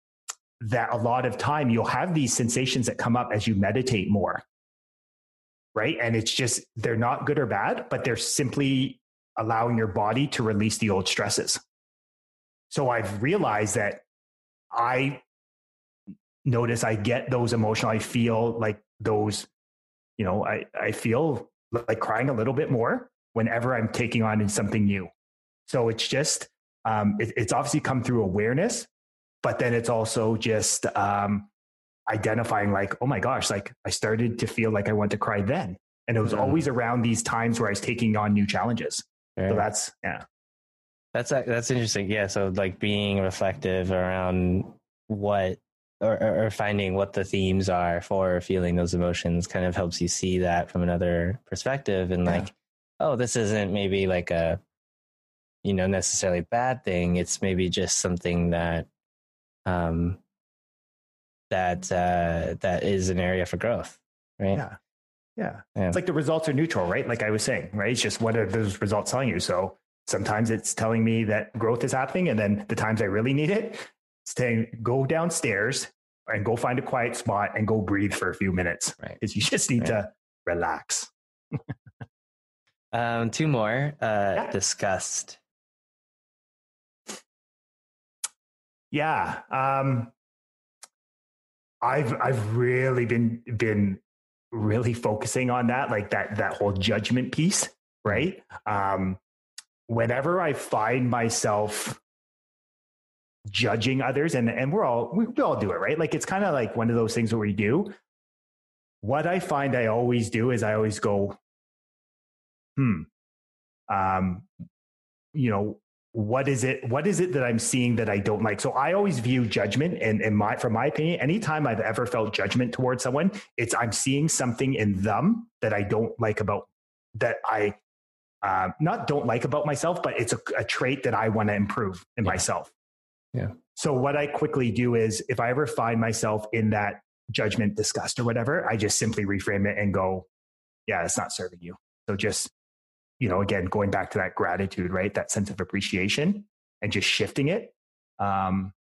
that a lot of time you'll have these sensations that come up as you meditate more. Right. And it's just, they're not good or bad, but they're simply allowing your body to release the old stresses. So I've realized that I notice I get those emotional, I feel like those, you know, I, I feel like crying a little bit more whenever I'm taking on something new. So it's just, um, it, it's obviously come through awareness, but then it's also just um, identifying like, oh my gosh, like I started to feel like I want to cry then. And it was mm-hmm. always around these times where I was taking on new challenges. So that's, yeah. That's, that's interesting. Yeah. So like being reflective around what or, or, finding what the themes are for feeling those emotions kind of helps you see that from another perspective and like oh this isn't maybe like a you know necessarily bad thing it's maybe just something that um that uh that is an area for growth right yeah yeah. yeah. It's like the results are neutral, right? Like I was saying, right? It's just what are those results telling you? So sometimes it's telling me that growth is happening. And then the times I really need it, saying go downstairs and go find a quiet spot and go breathe for a few minutes. Right. Because you just need right. to relax. um, two more. Uh, yeah. Disgust. Yeah. Um, I've I've really been been really focusing on that, like that that whole judgment piece, right? Um, whenever I find myself judging others, and and we're all we, we all do it, right? Like it's kind of like one of those things where we do. What I find I always do is I always go, hmm, um, you know, what is it what is it that i'm seeing that i don't like so i always view judgment and, and my from my opinion anytime i've ever felt judgment towards someone it's i'm seeing something in them that i don't like about that i uh, not don't like about myself but it's a, a trait that i want to improve in yeah. myself yeah so what i quickly do is if i ever find myself in that judgment disgust or whatever i just simply reframe it and go yeah it's not serving you so just you know, again, going back to that gratitude, right? That sense of appreciation and just shifting it. Um,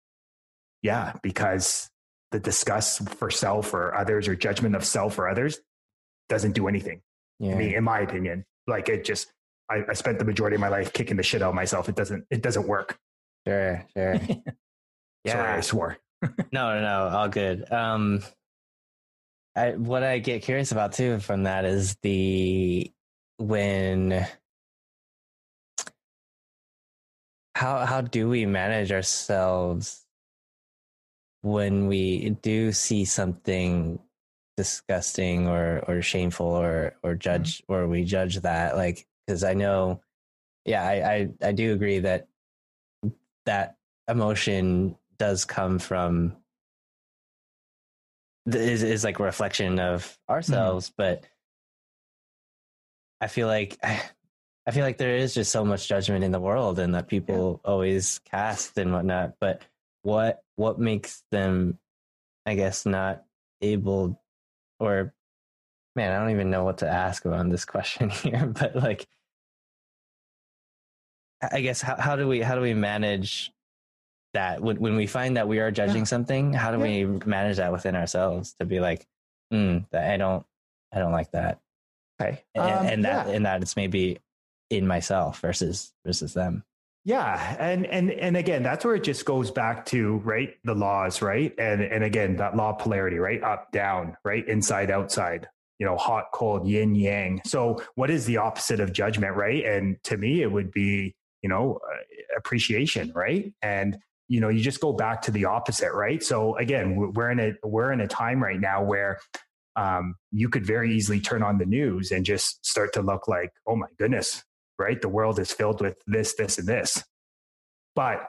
yeah, because the disgust for self or others or judgment of self or others doesn't do anything. Yeah. I mean, in my opinion, like it just, I, I spent the majority of my life kicking the shit out of myself. It doesn't, it doesn't work. Sure, sure. yeah. Sorry, I swore. no, no, no, all good. Um, I, what I get curious about too from that is the when how how do we manage ourselves when we do see something disgusting or or shameful or or mm-hmm. judge mm-hmm. or we judge that like because i know yeah I, I i do agree that that emotion does come from is is like a reflection of ourselves mm-hmm. but I feel like I feel like there is just so much judgment in the world and that people yeah. always cast and whatnot. But what what makes them I guess not able or man, I don't even know what to ask about this question here, but like I guess how, how do we how do we manage that when when we find that we are judging yeah. something, how do yeah. we manage that within ourselves to be like, mm, that I don't I don't like that. Okay. Um, and, and, that yeah. and that it's maybe in myself versus versus them. Yeah, and and and again, that's where it just goes back to right the laws, right? And and again, that law polarity, right? Up, down, right? Inside, outside. You know, hot, cold, yin, yang. So, what is the opposite of judgment, right? And to me, it would be you know uh, appreciation, right? And you know, you just go back to the opposite, right? So again, we're in a we're in a time right now where um, you could very easily turn on the news and just start to look like, oh my goodness, right? The world is filled with this, this, and this. But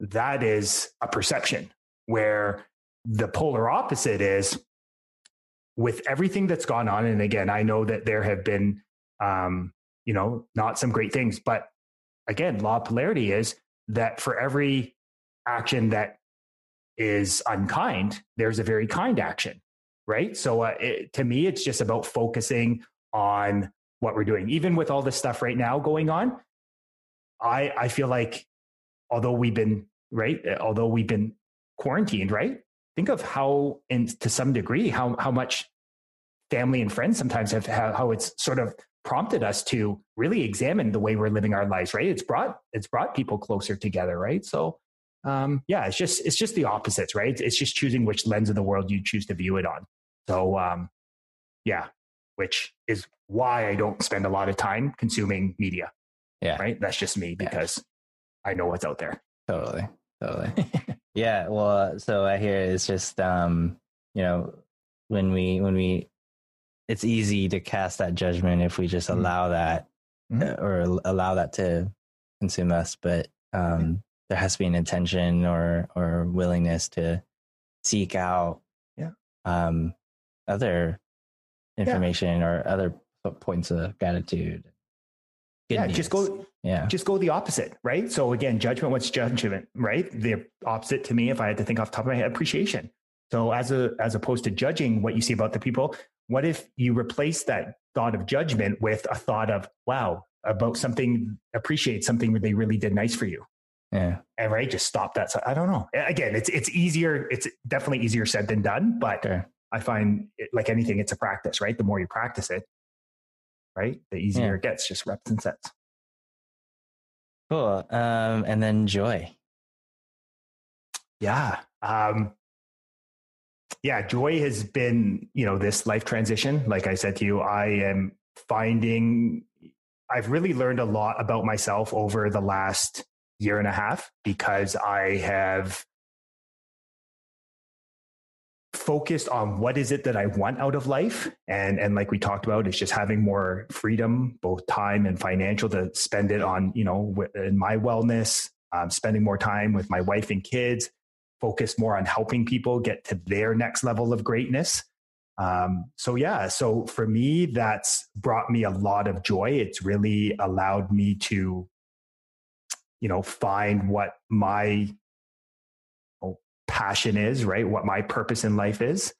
that is a perception where the polar opposite is with everything that's gone on. And again, I know that there have been, um, you know, not some great things, but again, law of polarity is that for every action that is unkind, there's a very kind action, right? So uh, it, to me, it's just about focusing on what we're doing. Even with all this stuff right now going on, I I feel like although we've been right, although we've been quarantined, right? Think of how, and to some degree, how how much family and friends sometimes have how it's sort of prompted us to really examine the way we're living our lives. Right? It's brought it's brought people closer together. Right? So. Um, yeah, it's just it's just the opposites, right? It's just choosing which lens of the world you choose to view it on. So, um, yeah, which is why I don't spend a lot of time consuming media. Yeah. Right. That's just me because yeah. I know what's out there. Totally. Totally. yeah. Well, so I hear it's just, um, you know, when we, when we, it's easy to cast that judgment if we just mm-hmm. allow that mm-hmm. Uh, or allow that to consume us. But, um, there has to be an intention or, or willingness to seek out, yeah. um, other information yeah. or other points of gratitude. Good yeah, news. just go. Yeah, just go the opposite, right? So again, judgment. What's judgment, right? The opposite to me, if I had to think off the top of my head, appreciation. So as a as opposed to judging what you see about the people, what if you replace that thought of judgment with a thought of wow about something, appreciate something where they really did nice for you. Yeah. And right, just stop that. So I don't know. Again, it's it's easier. It's definitely easier said than done, but. Sure. I find it, like anything, it's a practice, right? The more you practice it, right, the easier yeah. it gets, just reps and sets. Cool. Um, and then joy. Yeah. Um, yeah, joy has been, you know, this life transition. Like I said to you, I am finding I've really learned a lot about myself over the last year and a half because I have focused on what is it that I want out of life. And, and like we talked about, it's just having more freedom, both time and financial to spend it on, you know, in my wellness, um, spending more time with my wife and kids, focus more on helping people get to their next level of greatness. Um, so yeah, so for me, that's brought me a lot of joy. It's really allowed me to, you know, find what my passion is, right? What my purpose in life is.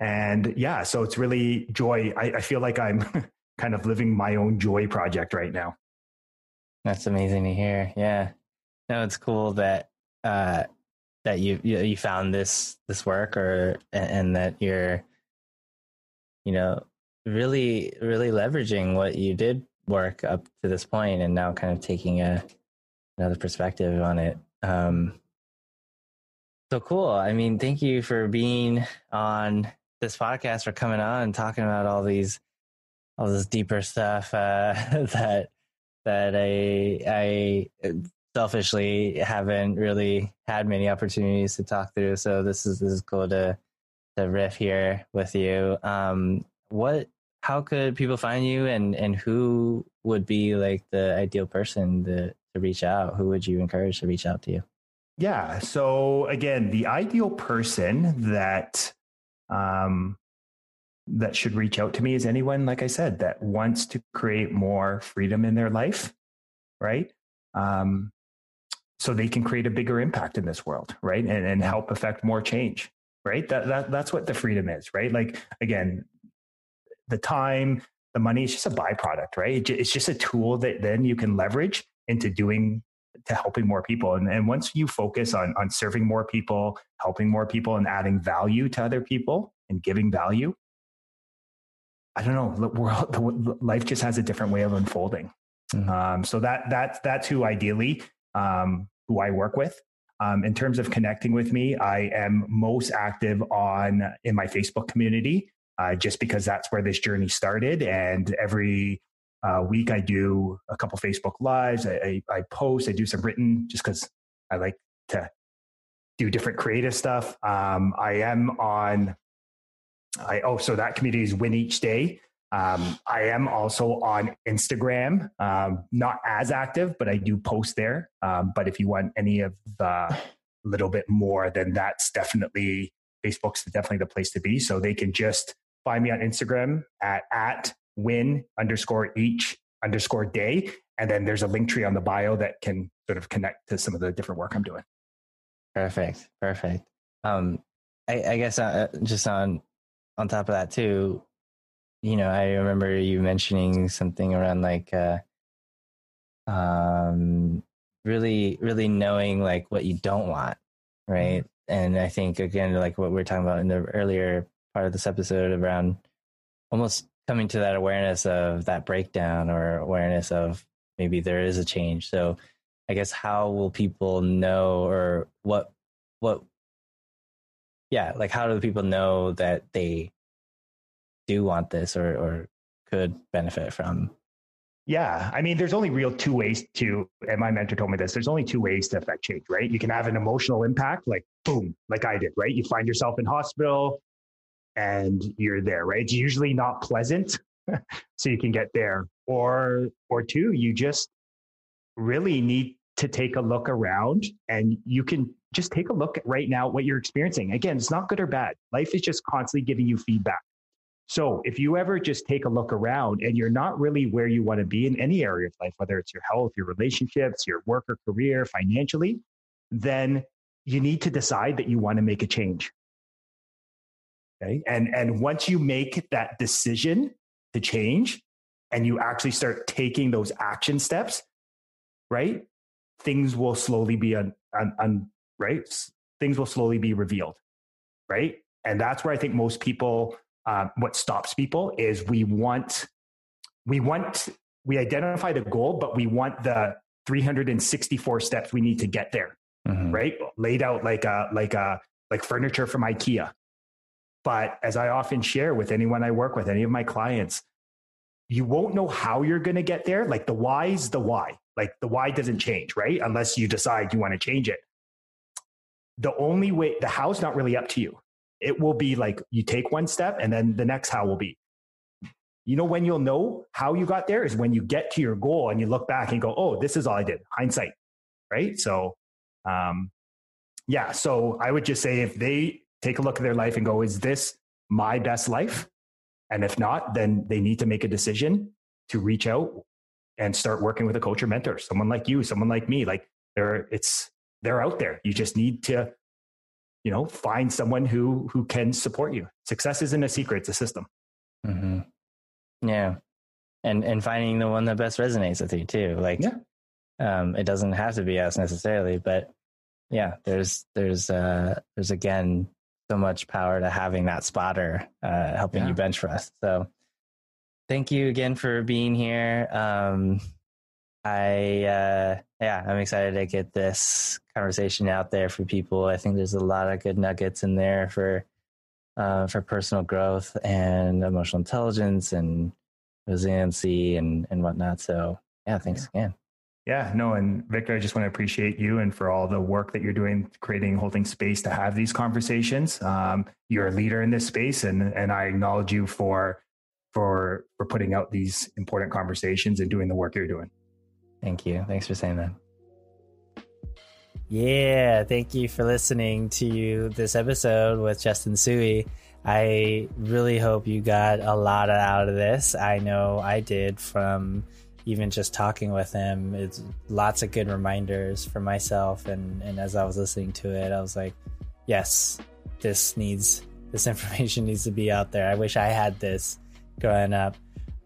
And yeah, so it's really joy. I, I feel like I'm kind of living my own joy project right now. That's amazing to hear. Yeah. No, it's cool that uh that you you, found this this work or and that you're you know really really leveraging what you did work up to this point and now kind of taking a another perspective on it. Um so cool. I mean, thank you for being on this podcast, for coming on and talking about all these, all this deeper stuff uh, that that I I selfishly haven't really had many opportunities to talk through. So this is this is cool to to riff here with you. Um, what? How could people find you, and and who would be like the ideal person to to reach out? Who would you encourage to reach out to you? Yeah. So again, the ideal person that um, that should reach out to me is anyone, like I said, that wants to create more freedom in their life, right? Um, so they can create a bigger impact in this world, right? And, and help affect more change, right? That, that that's what the freedom is, right? Like again, the time, the money is just a byproduct, right? It's just a tool that then you can leverage into doing to helping more people. And, and once you focus on, on serving more people, helping more people, and adding value to other people and giving value, I don't know, the world, the, life just has a different way of unfolding. Mm-hmm. Um, so that, that, that's who ideally um, who I work with. Um, in terms of connecting with me, I am most active on in my Facebook community, uh, just because that's where this journey started. And every uh, week, I do a couple Facebook lives. I, I, I post. I do some written, just because I like to do different creative stuff. Um, I am on. I oh, so that community is Win Each Day. Um, I am also on Instagram, um, not as active, but I do post there. Um, but if you want any of the little bit more, then that's definitely Facebook's definitely the place to be. So they can just find me on Instagram at at win underscore each underscore day, and then there's a link tree on the bio that can sort of connect to some of the different work I'm doing. Perfect, perfect. Um, I, I guess uh, just on on top of that too, you know, I remember you mentioning something around like, uh, um, really, really knowing like what you don't want, right? Mm-hmm. And I think again, like what we are talking about in the earlier part of this episode around almost coming to that awareness of that breakdown or awareness of maybe there is a change. So I guess how will people know or what, what, yeah, like how do people know that they do want this or or could benefit from? Yeah i mean there's only real two ways to and my mentor told me this there's only two ways to affect change right? You can have an emotional impact like boom like i did right? You find yourself in hospital and you're there right? It's usually not pleasant so you can get there. Or or two you just really need to take a look around and you can just take a look at right now what you're experiencing. Again it's not good or bad. Life is just constantly giving you feedback so if you ever just take a look around and you're not really where you want to be in any area of life, whether it's your health, your relationships, your work or career, financially, then you need to decide that you want to make a change. Okay. And, and once you make that decision to change and you actually start taking those action steps, right? Things will slowly be un, un, un right? Things will slowly be revealed. Right. And that's where I think most people uh, what stops people is we want we want we identify the goal but we want the 364 steps we need to get there mm-hmm. right? Laid out like a like a like furniture from ikea. But as i often share with anyone i work with any of my clients you won't know how you're going to get there. Like the why is the why. Like the why doesn't change right? Unless you decide you want to change it. The only way the how's not really up to you it will be like you take one step and then the next how will be. You know, when you'll know how you got there is when you get to your goal and you look back and go, oh, this is all I did. Hindsight. Right. So, um, yeah. So I would just say if they take a look at their life and go, is this my best life? And if not, then they need to make a decision to reach out and start working with a coach or mentor, someone like you, someone like me. Like they're, it's, they're out there. You just need to you know find someone who who can support you success isn't a secret it's a system mm-hmm. yeah and and finding the one that best resonates with you too like yeah. um it doesn't have to be us necessarily but yeah there's there's uh there's again so much power to having that spotter uh helping yeah. you bench for us so thank you again for being here um I uh, yeah, I'm excited to get this conversation out there for people. I think there's a lot of good nuggets in there for uh, for personal growth and emotional intelligence and resiliency and and whatnot. So yeah, thanks yeah. again. Yeah, no, and Victor, I just want to appreciate you and for all the work that you're doing, creating, holding space to have these conversations. Um, you're a leader in this space, and and I acknowledge you for for for putting out these important conversations and doing the work you're doing. Thank you. Thanks for saying that. Yeah, thank you for listening to this episode with Justin Sui. I really hope you got a lot out of this. I know I did from even just talking with him. It's lots of good reminders for myself and, and as I was listening to it, I was like, yes, this needs this information needs to be out there. I wish I had this growing up.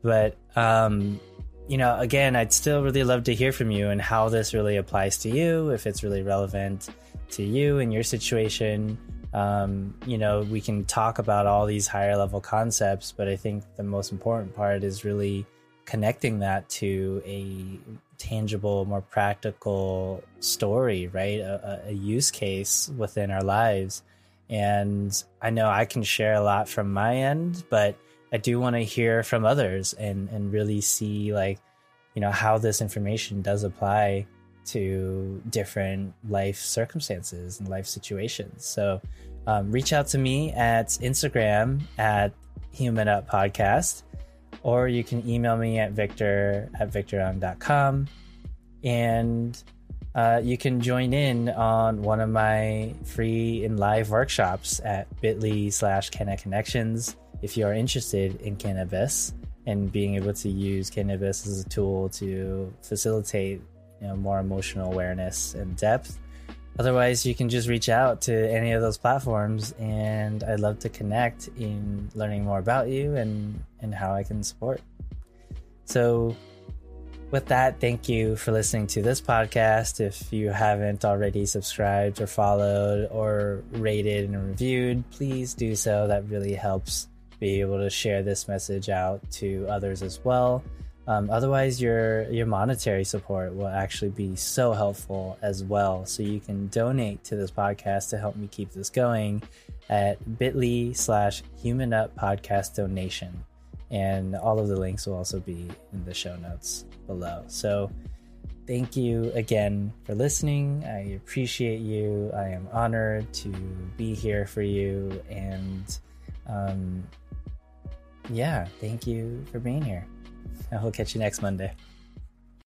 But um you know, again, I'd still really love to hear from you and how this really applies to you, if it's really relevant to you and your situation. Um, you know, we can talk about all these higher level concepts, but I think the most important part is really connecting that to a tangible, more practical story, right? A, a, use case within our lives. And I know I can share a lot from my end, but I do want to hear from others and, and really see like, you know, how this information does apply to different life circumstances and life situations. So um, reach out to me at Instagram at Human Up Podcast, or you can email me at victor at victorung.com. And uh, you can join in on one of my free and live workshops at bit.ly slash Connections if you are interested in cannabis and being able to use cannabis as a tool to facilitate you know more emotional awareness and depth otherwise you can just reach out to any of those platforms and i'd love to connect in learning more about you and and how i can support. So with that thank you for listening to this podcast. If you haven't already subscribed or followed or rated and reviewed please do so. That really helps be able to share this message out to others as well um, otherwise, your your monetary support will actually be so helpful as well. So you can donate to this podcast to help me keep this going at bit.ly slash human up podcast donation. And all of the links will also be in the show notes below. So thank you again for listening. I appreciate you. I am honored to be here for you. And um, yeah, thank you for being here. I will catch you next Monday.